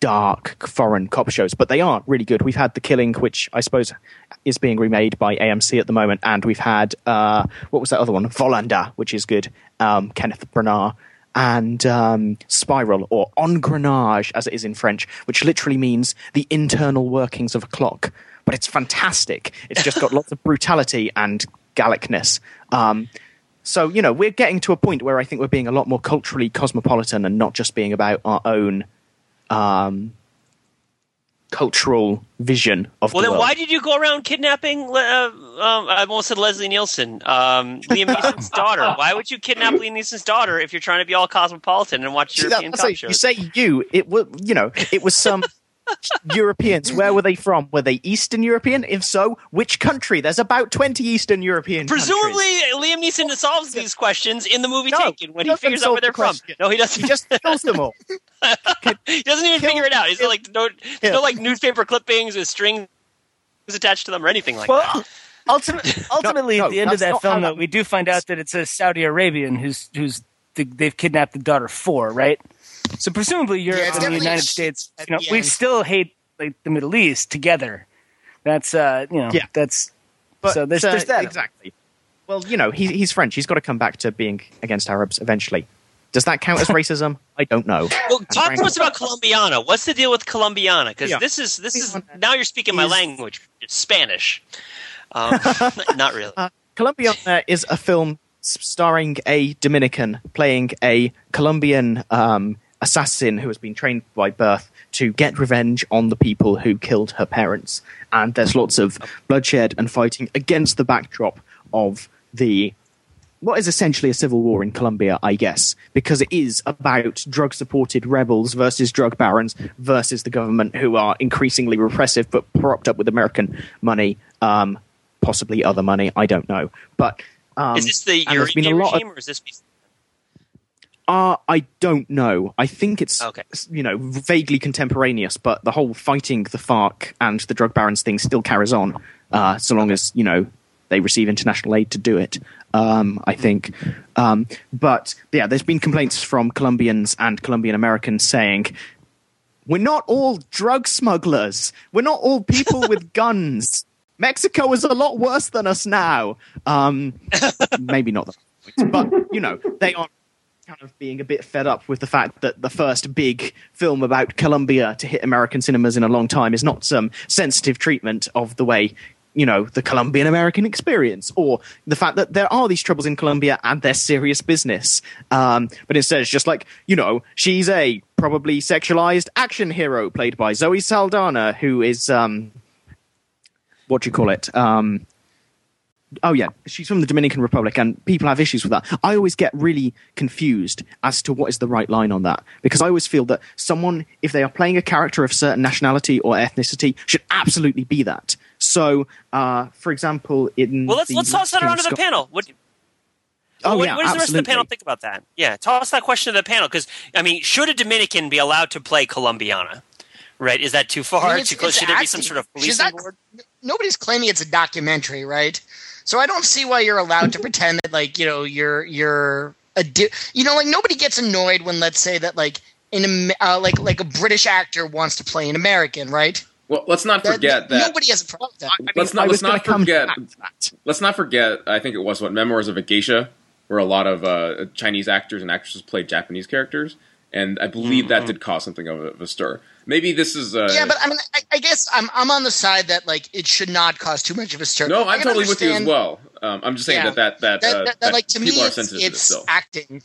dark foreign cop shows, but they are really good. We've had The Killing, which I suppose is being remade by AMC at the moment, and we've had uh, what was that other one, Wallander, which is good. Um, Kenneth Branagh and um, Spiral, or Engrenage, as it is in French, which literally means the internal workings of a clock. But it's fantastic. It's just got lots of brutality and Gallicness. Um, so you know, we're getting to a point where I think we're being a lot more culturally cosmopolitan and not just being about our own um, cultural vision of Well, the then world. why did you go around kidnapping? Uh, um, I almost said Leslie Nielsen, um, Liam Neeson's daughter. Why would you kidnap Liam Neeson's daughter if you're trying to be all cosmopolitan and watch See, European that- cop so shows? you say you, it was you know, it was some Europeans, where were they from? Were they Eastern European? If so, which country? There's about 20 Eastern European Presumably, countries. Liam Neeson solves these questions in the movie No, Taken when he he figures out where they're the from. No, he doesn't. He just kills them all. he doesn't even kill- figure it out. He's kill- like no, Yeah. no like newspaper clippings with strings attached to them or anything like Well, that. ultimately, ultimately no, at the end of that film, though, we do find out that it's a Saudi Arabian who's who's the, they've kidnapped the daughter for, right? So presumably, Europe Yeah, it's and the United a States, you know, we end. still hate like the Middle East together. That's uh, you know, Yeah. that's But, so there's, uh, there's that Exactly. Well, you know, he, he's French. He's got to come back to being against Arabs eventually. Does that count as racism? I don't know. Well, talk to us about Colombiana. What's the deal with Colombiana? Because Yeah. this is this is now you're speaking my language. It's Spanish. Um, not really. Uh, Colombiana is a film starring a Dominican playing a Colombian um, assassin who has been trained by birth to get revenge on the people who killed her parents. And there's lots of bloodshed and fighting against the backdrop of the what is essentially a civil war in Colombia, I guess, because it is about drug supported rebels versus drug barons versus the government who are increasingly repressive but propped up with American money, um, possibly other money, I don't know. But um, is this the and there's been a Uribe lot of- or is this? Uh, I don't know. I think it's Okay. you know vaguely contemporaneous, but the whole fighting the FARC and the drug barons thing still carries on, uh, so long as you know they receive international aid to do it. Um, I think, um, but yeah, there's been complaints from Colombians and Colombian Americans saying. We're not all drug smugglers. We're not all people with guns. Mexico is a lot worse than us now. Um, maybe not that, but you know they are kind of being a bit fed up with the fact that the first big film about Colombia to hit American cinemas in a long time is not some sensitive treatment of the way, you know, the Colombian American experience, or the fact that there are these troubles in Colombia and they're serious business. Um, but instead, it's just like, you know, she's a probably sexualized action hero played by Zoe Saldana, who is, um, what do you call it? Um, Oh yeah, she's from the Dominican Republic, and people have issues with that. I always get really confused as to what is the right line on that because I always feel that someone, if they are playing a character of certain nationality or ethnicity, should absolutely be that. So, uh, for example, in Well, let's let's toss that King around to the panel. What, Oh what, yeah, what does the rest of the panel think about that? Yeah, toss that question to the panel because I mean, should a Dominican be allowed to play Colombiana? Right? Is that too I far? mean, it's- too close? it's Should there be some sort of She's policing not- board? Nobody's claiming it's a documentary, right? So I don't see why you're allowed to pretend that, like, you know, you're you're a di- you know, like nobody gets annoyed when, let's say, that like in a uh, like like a British actor wants to play an American, right? Well, let's not forget that. nobody has a problem with that. I mean, Let's not- let's not forget- back to that. let's not forget. I think it was what Memoirs of a Geisha, where a lot of uh, Chinese actors and actresses played Japanese characters, and I believe that did cause something of a, of a stir. Maybe this is. Uh, yeah, but I mean, I, I guess I'm I'm on the side that like it should not cause too much of a stir. no, I I'm can totally with you as well. Um, I'm just saying Yeah. that that that, That, uh, that, that, that like to me, people are it's, sensitive to this it's acting,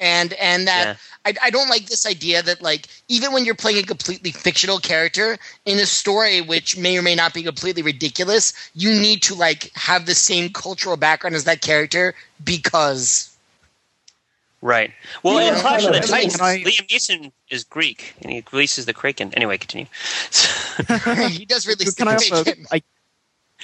and and that I, I don't like this idea that like even when you're playing a completely fictional character in a story which may or may not be completely ridiculous, you need to like have the same cultural background as that character because Right. Well, Yeah, in Clash of the. Titans, I- Liam Neeson is Greek, and he releases the Kraken. Anyway, continue. he does really. Can I also, I,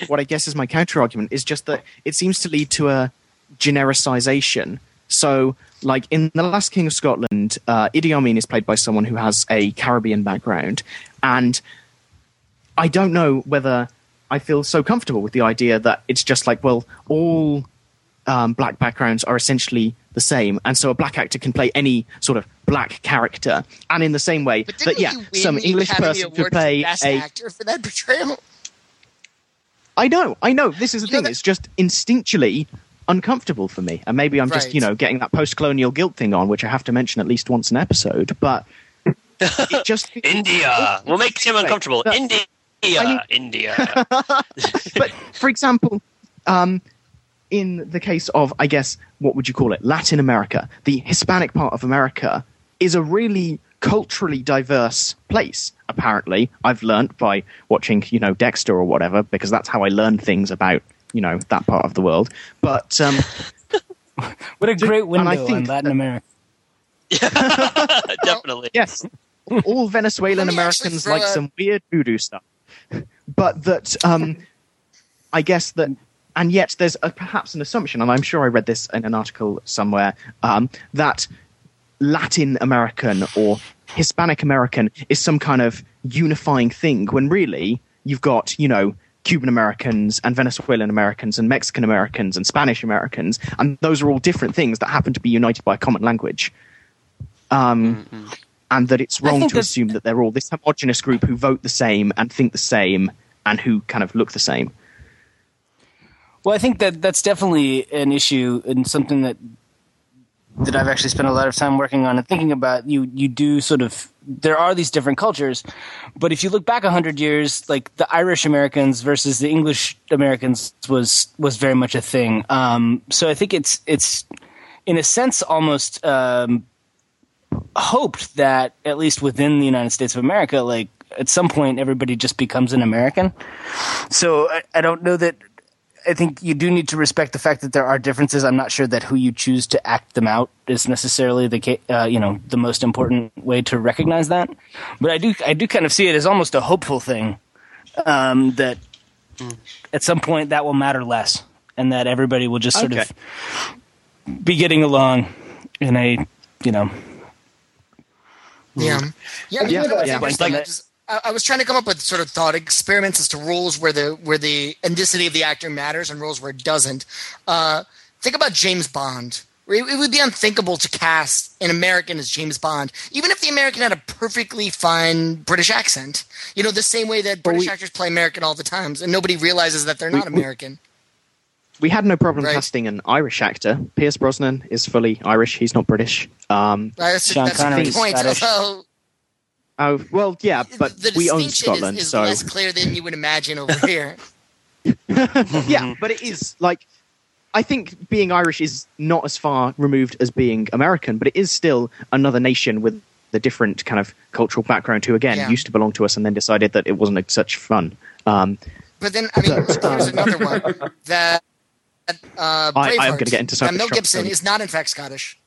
what I guess is my counter argument is just that it seems to lead to a genericization. So, like in The Last King of Scotland, uh, Idi Amin is played by someone who has a Caribbean background, and I don't know whether I feel so comfortable with the idea that it's just like, well, all um, black backgrounds are essentially the same, and so a black actor can play any sort of black character, and in the same way But that yeah, some English Academy person Award could play best a actor for that portrayal. I know, I know. This is the You thing. that- It's just instinctually uncomfortable for me, and maybe I'm just you know getting that post-colonial guilt thing on, which I have to mention at least once an episode. But it just India. We'll make Tim uncomfortable. But- India. I mean- India. but for example, um, in the case of, I guess, what would you call it, Latin America, the Hispanic part of America is a really culturally diverse place. Apparently, I've learnt by watching, you know, Dexter or whatever, because that's how I learn things about, you know, that part of the world. But um, What a great and I window think on Latin that- America. Definitely. yes, all Venezuelan Let me actually Americans like a- some weird voodoo stuff. but that um, I guess that, and yet there's a, perhaps an assumption, and I'm sure I read this in an article somewhere, um, that Latin American or Hispanic American is some kind of unifying thing, when really you've got, you know, Cuban Americans and Venezuelan Americans and Mexican Americans and Spanish Americans, and those are all different things that happen to be united by a common language. Um, And that it's wrong to that- assume that they're all this homogenous group who vote the same and think the same and who kind of look the same. Well, I think that that's definitely an issue and something that that I've actually spent a lot of time working on and thinking about. You you do sort of there are these different cultures, but if you look back hundred years, like the Irish Americans versus the English Americans was was very much a thing. Um, so I think it's it's in a sense almost um, hoped that at least within the United States of America, like at some point everybody just becomes an American. So I, I don't know that. I think you do need to respect the fact that there are differences. I'm not sure that who you choose to act them out is necessarily the uh, you know the most important way to recognize that. But I do I do kind of see it as almost a hopeful thing um, that at some point that will matter less, and that everybody will just sort Okay. of be getting along in a you know Yeah. Yeah. Yeah, you know yeah. Like- I, I- I was trying to come up with sort of thought experiments as to rules where the where the ethnicity of the actor matters and rules where it doesn't. Uh, think about James Bond. It, it would be unthinkable to cast an American as James Bond, even if the American had a perfectly fine British accent. You know, the same way that British we- actors play American all the times, and nobody realizes that they're not we- American. We had no problem Right. casting an Irish actor. Pierce Brosnan is fully Irish. He's not British. Um, That's, Sean that's a Connery good is point. Oh well, yeah, but the we own Scotland, is, is so less clear than you would imagine over here. yeah. But it is like I think being Irish is not as far removed as being American, but it is still another nation with the different kind of cultural background who again Yeah. used to belong to us and then decided that it wasn't such fun. Um, But then, I mean, here's another one that uh, I- am gonna get into uh, Scottish Mel Gibson is not in fact Scottish,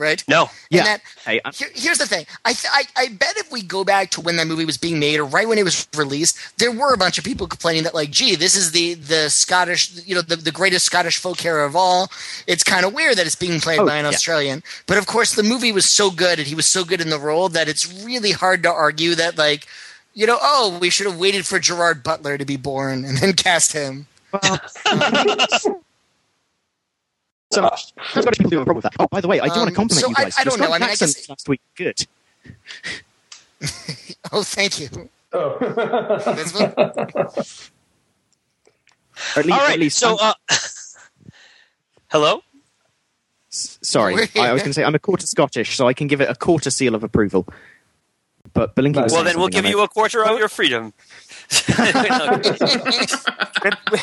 right? No. Yeah. that- I- here- here's the thing. I, th- I I bet if we go back to when that movie was being made or right when it was released, there were a bunch of people complaining that like, gee, this is the the Scottish, you know, the, the greatest Scottish folk hero of all. It's kind of weird that it's being played Oh, by an yeah. Australian. But of course, the movie was so good and he was so good in the role that it's really hard to argue that like. You know, oh, we should have waited for Gerard Butler to be born and then cast him. so much. Scottish people do have a problem with that. Oh, by the way, I do want Um, to compliment so you guys. I Your don't know. I mean, I Scottish accent guess- last week good. Oh, thank you. Oh. That's what- least, All right. so, uh, hello. sorry, I, I was going to say I'm a quarter Scottish, so I can give it a quarter seal of approval. But Blinky was Well, then we'll give on you a quarter of your freedom.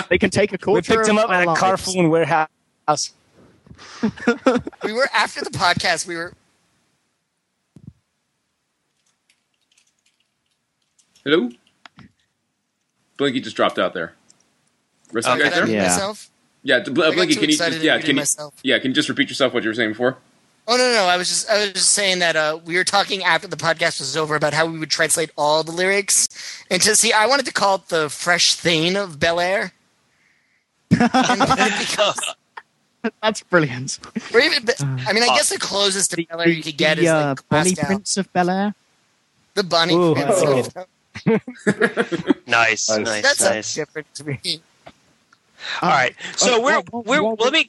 They can take a quarter. we picked him up at a lives. Carphone Warehouse. we were after the podcast. We were. Hello? Blinky just dropped out there. Rest of you guys there? Yeah. myself? Yeah, d- Bl- Blinky, can you just and yeah, can you, myself. yeah, can you just repeat yourself what you were saying before? Oh no, no! I was just, I was just saying that uh, we were talking after the podcast was over about how we would translate all the lyrics, and to see, I wanted to call it the fresh thing of Bel Air. because, That's brilliant. or even, I mean, I guess the closest to The, Bel Air you could get the, is uh, like Bonnie Glasgow. Prince of Bel Air. the Bunny Ooh, Prince. I of- Nice, Nice. nice, That's nice. a different to me. All right. So Oh, we're oh, oh, we're oh, oh. let me.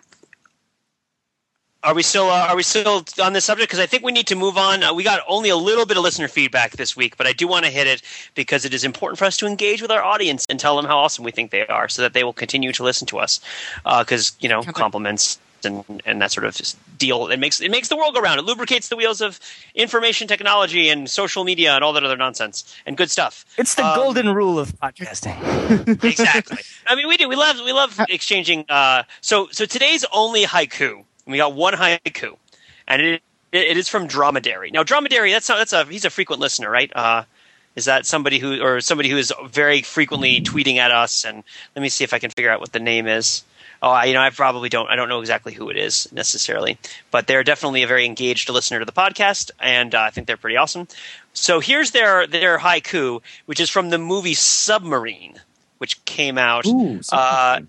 Are we still uh, are we still on this subject? Because I think we need to move on. Uh, we got only a little bit of listener feedback this week, but I do want to hit it because it is important for us to engage with our audience and tell them how awesome we think they are, so that they will continue to listen to us. Because you know, I- compliments and and that sort of deal. It makes it makes the world go round. It lubricates the wheels of information technology and social media and all that other nonsense and good stuff. It's the Um, golden rule of podcasting. exactly. I mean, we do. We love we love exchanging. Uh, so so today's only haiku. And we got one haiku, and it it is from Dromedary. Now Dromedary, that's not, that's a he's a frequent listener, right? Uh, is that somebody who or somebody who is very frequently tweeting at us? And let me see if I can figure out what the name is. Oh, I, you know, I probably don't. I don't know exactly who it is necessarily, but they're definitely a very engaged listener to the podcast, and uh, I think they're pretty awesome. So here's their their haiku, which is from the movie Submarine, which came out. Ooh, uh,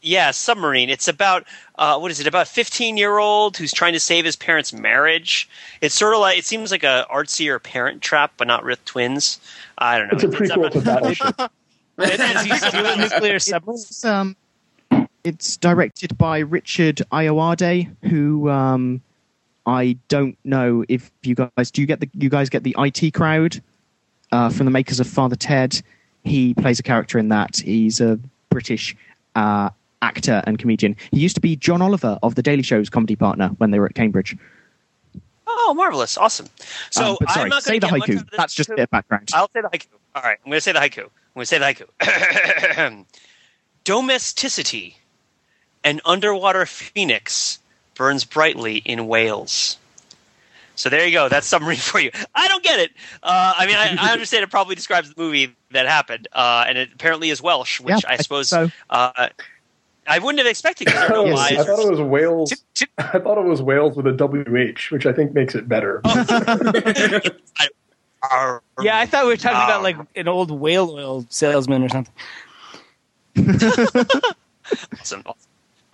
yeah, Submarine. It's about uh, what is it? About a 15 year old who's trying to save his parents' marriage. It's sort of like it seems like a artsier Parent Trap, but not with twins. I don't know. It's a prequel to Battleship. Does he steal nuclear submarine? It's, um, it's directed by Richard Ayoade, who um, I don't know if you guys do. You get the you guys get the IT crowd uh, from the makers of Father Ted. He plays a character in that. He's a British uh, actor and comedian. He used to be John Oliver of the Daily Show's comedy partner when they were at Cambridge. Oh, marvelous! Awesome. So Um, sorry, I'm not say going the to get much haiku. out of this That's just a bit of background. I'll say the haiku. All right, I'm going to say the haiku. I'm going to say the haiku. Domesticity. An underwater phoenix burns brightly in Wales. So there you go. That's submarine for you. I don't get it. Uh, I mean, I, I understand it probably describes the movie that happened, uh, and it apparently is Welsh, which Yeah, I I suppose so. uh, I wouldn't have expected because there are no Yes, Y's. I thought it was Wales. Chip- chip- I thought it was Wales with a WH, which I think makes it better. Arr. Yeah, I thought we were talking about Um, like an old whale oil salesman or something. Awesome. All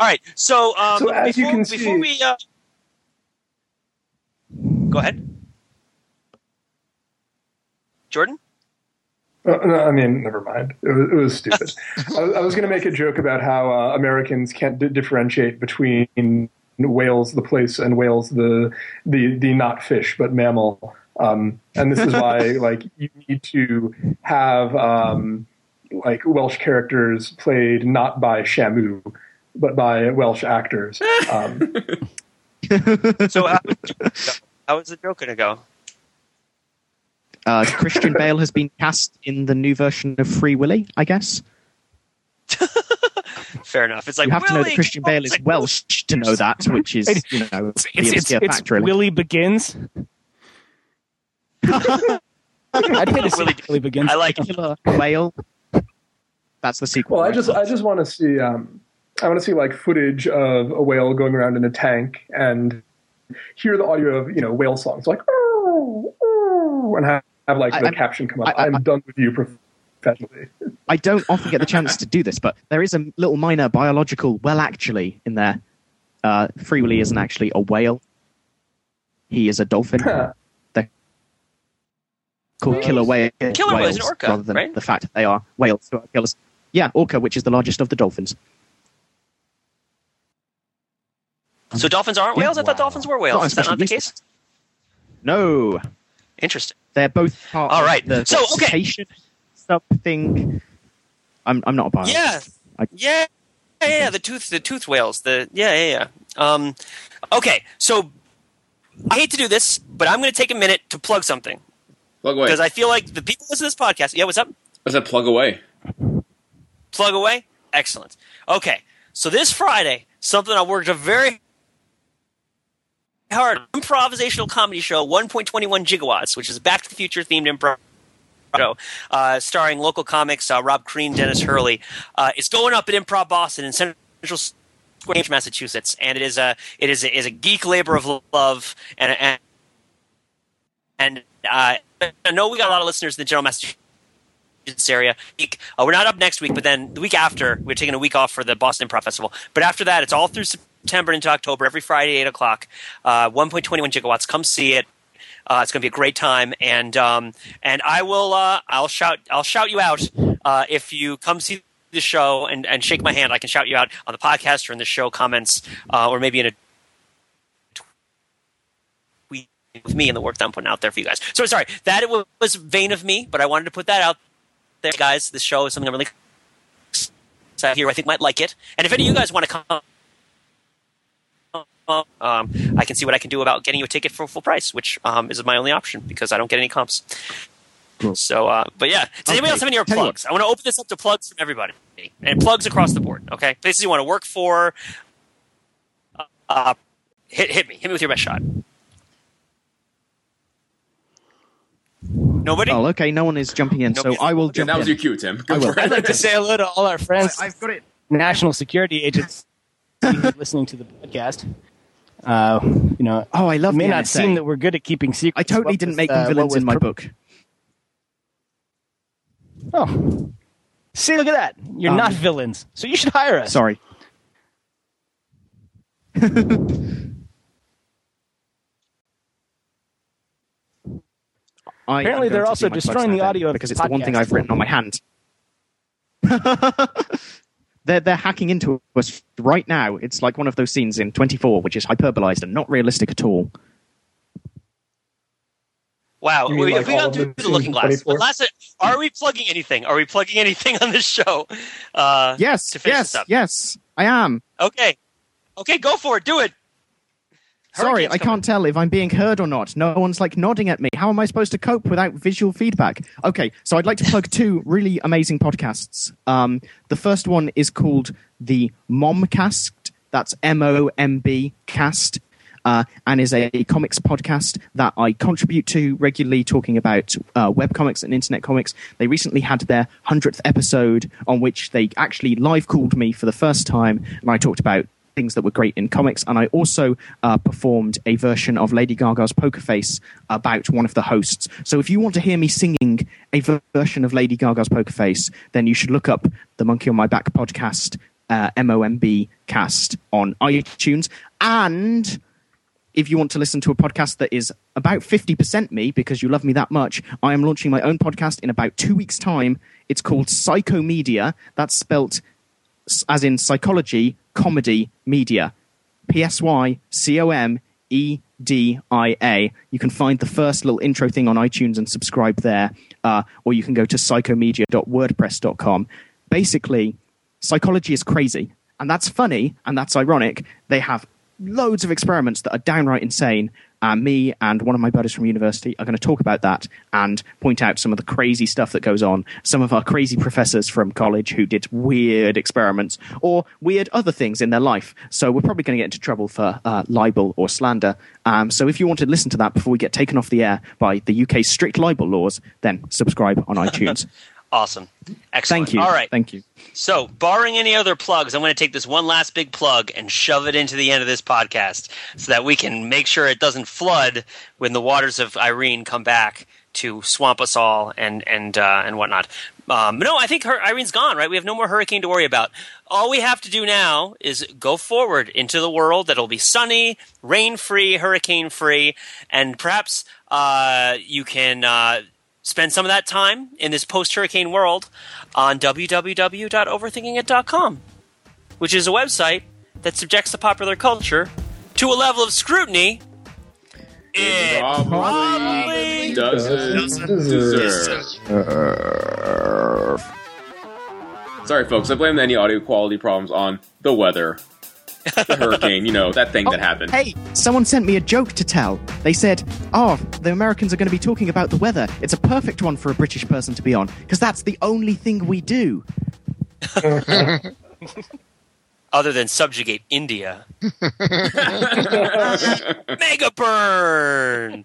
right. So, um, So as you before, can before see- we uh, go ahead, Jordan. Uh, no, I mean, never mind. It was, it was stupid. I, was- I was going to make a joke about how uh, Americans can't di differentiate between whales, the place, and whales, the the the not fish but mammal. Um, and this is why, like, you need to have um, like Welsh characters played not by Shamu, but by Welsh actors. Um, So, how, how is the joke going to go? Uh, Christian Bale has been cast in the new version of Free Willy, I guess. Fair enough. It's like you have to know that Christian Bale it's is like, Welsh to know that, which is, you know, It's the it's it's, it's fact, really. Willy Begins. I'd pay to see Willy- Willy Begins. I like it. Killer whale. That's the sequel. Well, I right? just I just want to see um, I want to see like footage of a whale going around in a tank and hear the audio of you know whale songs like "Oh, oh," and have, have like I- the I'm- caption come up. I- I- I'm done with you professionally. I don't often get the chance to do this, but there is a little minor biological well actually in there. Uh, Free Willy isn't actually a whale. He is a dolphin. They're called killer whale. Killer whale is an whales, orca, rather than right? the fact that they are whales who are killers. Yeah, orca, which is the largest of the dolphins. So dolphins aren't Yeah. whales. I thought dolphins were whales. Not Is that not the case? No, Interesting. They're both part All of right. the So, okay. cetacean something. I'm I'm not a biologist. Yeah. I- Yeah. Yeah, yeah, the tooth, the tooth whales. The yeah, yeah, yeah. Um, okay, so I hate to do this, but I'm going to take a minute to plug something Plug away. because I feel like the people listen to this podcast. Yeah, what's up? I said plug away. Plug away. Excellent. Okay, so this Friday, something I worked a very hard improvisational comedy show, 1.21 gigawatts, which is a Back to the Future themed improv show, uh, starring local comics uh, Rob Crean, Dennis Hurley. Uh, it's going up at Improv Boston in Central Square, Massachusetts, and it is a it is a, is a geek labor of love and and and uh, I know we got a lot of listeners in the general Massachusetts area. Uh, we're not up next week, but then the week after, we're taking a week off for the Boston Improv Festival. But after that, it's all through September into October, every Friday, 8 o'clock. Uh, 1.21 gigawatts. Come see it. Uh, it's going to be a great time, and um, and I will uh, I'll shout I'll shout you out uh, if you come see the show and, and shake my hand. I can shout you out on the podcast or in the show comments, uh, or maybe in a tweet with me and the work that I'm putting out there for you guys. So sorry that it was, was vain of me, but I wanted to put that out there, guys. This show is something I'm really excited here. I think might like it, and if any of you guys want to come. Um, I can see what I can do about getting you a ticket for full price, which um, is my only option because I don't get any comps. Cool. So, uh, but yeah, does anybody Okay, else have any other plugs? I want to open this up to plugs from everybody and plugs across the board. Okay, places you want to work for. Uh, uh, hit hit me, hit me with your best shot. Nobody. Oh, okay. No one is jumping in, so Nope. I will Okay, jump that was in. your cue, Tim. I Go will. for I'd like to say hello to all our friends, I've got it. national security agents listening to the podcast. Uh, you know, Oh, I love it may not NSA. seem that we're good at keeping secrets. I totally What didn't was, make uh, them what villains in my pro- book. Oh, see, look at that! You're Um, not villains, so you should hire us. Sorry. Apparently they're also do my plugs destroying the audio of because it's the one thing. I've written on my hand. they're they're hacking into us right now. It's like one of those scenes in 24, which is hyperbolized and not realistic at all. Wow, we, like we all got of through the the looking glass. But last, are we plugging anything? Are we plugging anything on this show? Uh, Yes, to finish yes, this up. yes, I am. Okay. Okay, go for it. Do it. Sorry, I can't tell if I'm being heard or not. No one's like nodding at me. How am I supposed to cope without visual feedback? Okay, so I'd like to plug two really amazing podcasts. Um, the first one is called the MOMBcast. That's M O M B cast. Uh, and is a comics podcast that I contribute to regularly, talking about uh, webcomics and internet comics. They recently had their 100th episode, on which they actually live called me for the first time, and I talked about things that were great in comics. And I also uh, performed a version of Lady Gaga's Poker Face about one of the hosts. So if you want to hear me singing a ver- version of Lady Gaga's Poker Face, then you should look up the Monkey on My Back podcast, uh, MOMB cast on iTunes. And if you want to listen to a podcast that is about 50% me because you love me that much, I am launching my own podcast in about two weeks' time. It's called Psycomedia. That's spelt as in psychology, comedy, media. P S Y C O M E D I A. You can find the first little intro thing on iTunes and subscribe there, uh, or you can go to psycomedia.wordpress.com. Basically, psychology is crazy, and that's funny and that's ironic. They have loads of experiments that are downright insane. And me and one of my buddies from university are going to talk about that and point out some of the crazy stuff that goes on. Some of our crazy professors from college who did weird experiments or weird other things in their life. So we're probably going to get into trouble for uh, libel or slander. Um, so if you want to listen to that before we get taken off the air by the UK's strict libel laws, then subscribe on iTunes. Awesome. Excellent. Thank you. All right. Thank you. So, barring any other plugs, I'm going to take this one last big plug and shove it into the end of this podcast so that we can make sure it doesn't flood when the waters of Irene come back to swamp us all and and uh, and whatnot. Um, no, I think her, Irene's gone. Right, we have no more hurricane to worry about. All we have to do now is go forward into the world that'll be sunny, rain-free, hurricane-free, and perhaps uh, you can. Uh, spend some of that time in this post-hurricane world on www.overthinkingit.com, which is a website that subjects the popular culture to a level of scrutiny it Probably doesn't deserve. Sorry, folks. I blame any audio quality problems on the weather, the hurricane. You know that thing that Oh, happened. Hey, someone sent me a joke to tell. They said, "Oh, the Americans are going to be talking about the weather. It's a perfect one for a British person to be on because that's the only thing we do." other than subjugate India. Mega burn.